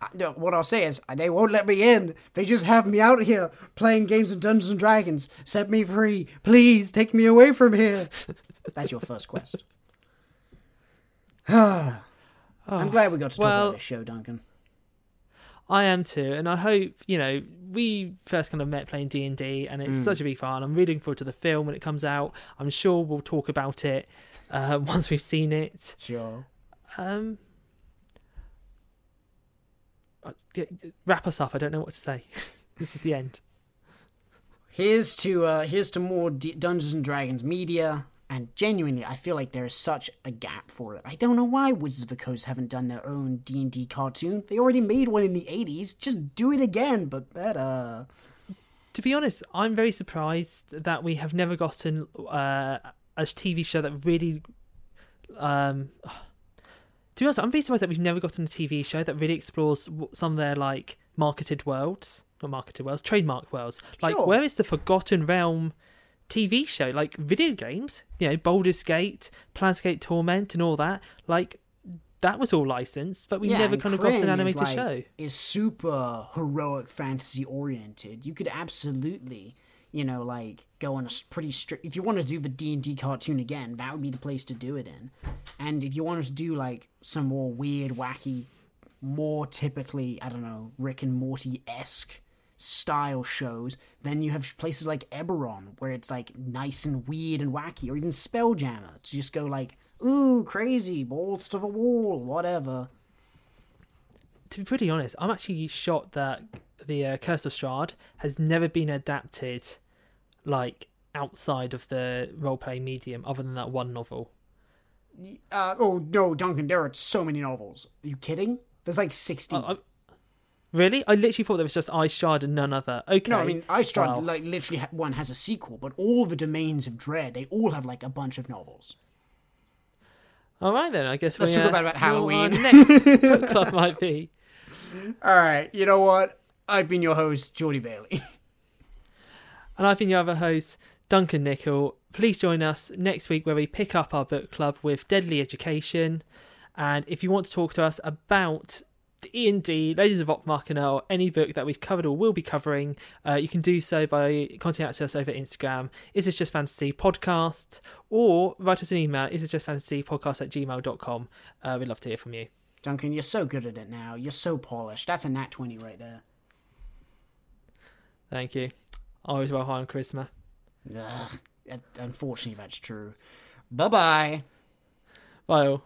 A: I- No, what I'll say is, uh, they won't let me in. They just have me out here playing games of Dungeons and Dragons. Set me free. Please, take me away from here. *laughs* That's your first quest. *sighs* I'm glad we got to talk
B: well-
A: about this show, Duncan.
B: I am too, and I hope you know we first kind of met playing D and D, and it's such a big fun. I'm really looking forward to the film when it comes out. I'm sure we'll talk about it uh, *laughs* once we've seen it.
A: Sure.
B: Um, wrap us up. I don't know what to say. *laughs* this is the end.
A: Here's to uh, here's to more D- Dungeons and Dragons media, and genuinely, I feel like there is such a gap for it. I don't know why Wizards of the Coast haven't done their own D and D cartoon. They already made one in the '80s. Just do it again, but better.
B: To be honest, I'm very surprised that we have never gotten uh, a TV show that really. Um, to be honest, I'm very surprised that we've never gotten a TV show that really explores some of their like marketed worlds, not marketed worlds, trademark worlds. Like,
A: Sure.
B: where is the Forgotten Realm TV show? Like video games, you know, Baldur's Gate, Planescape Torment, and all that. Like, that was all licensed, but we
A: Yeah,
B: never kind of got an
A: Krynn is,
B: animated
A: like,
B: show.
A: Is super heroic fantasy oriented. You could absolutely, you know, like go on a pretty strict. If you want to do the D and D cartoon again, that would be the place to do it in. And if you wanted to do like some more weird, wacky, more typically, I don't know, Rick and Morty esque style shows, then you have places like Eberron where it's like nice and weird and wacky, or even Spelljammer to just go like, ooh, crazy, balls to the wall, whatever.
B: to be pretty honest, I'm actually shocked that the uh, Curse of Strahd has never been adapted like outside of the role playing medium, other than that one novel.
A: Uh, oh no, Duncan, there are so many novels. Are you kidding? There's like 60.
B: I, I- really, I literally thought there was just I, Strahd and none other. Okay,
A: no, I mean, Ice
B: Wow.
A: like, literally ha- one has a sequel, but all the Domains of Dread, they all have, like, a bunch of novels.
B: all right then. I guess
A: Let's
B: we,
A: talk
B: uh,
A: about- about
B: uh,
A: Halloween.
B: next book club might be. *laughs*
A: Alright, you know what? I've been your host, Geordie Bailey. *laughs*
B: And I've been your other host, Duncan Nickel. Please join us next week where we pick up our book club with Deadly Education. And if you want to talk to us about D&D, Legends of Vox Machina, or any book that we've covered or will be covering, uh, you can do so by contacting us over Instagram. Is this just fantasy podcast? Or write us an email. Is this just fantasy podcast at gmail.com? Uh, we'd love to hear from you.
A: Duncan, you're so good at it now. You're so polished. That's a nat 20 right there.
B: Thank you. Always well high on charisma.
A: Ugh, unfortunately, that's true. Bye bye.
B: Bye all.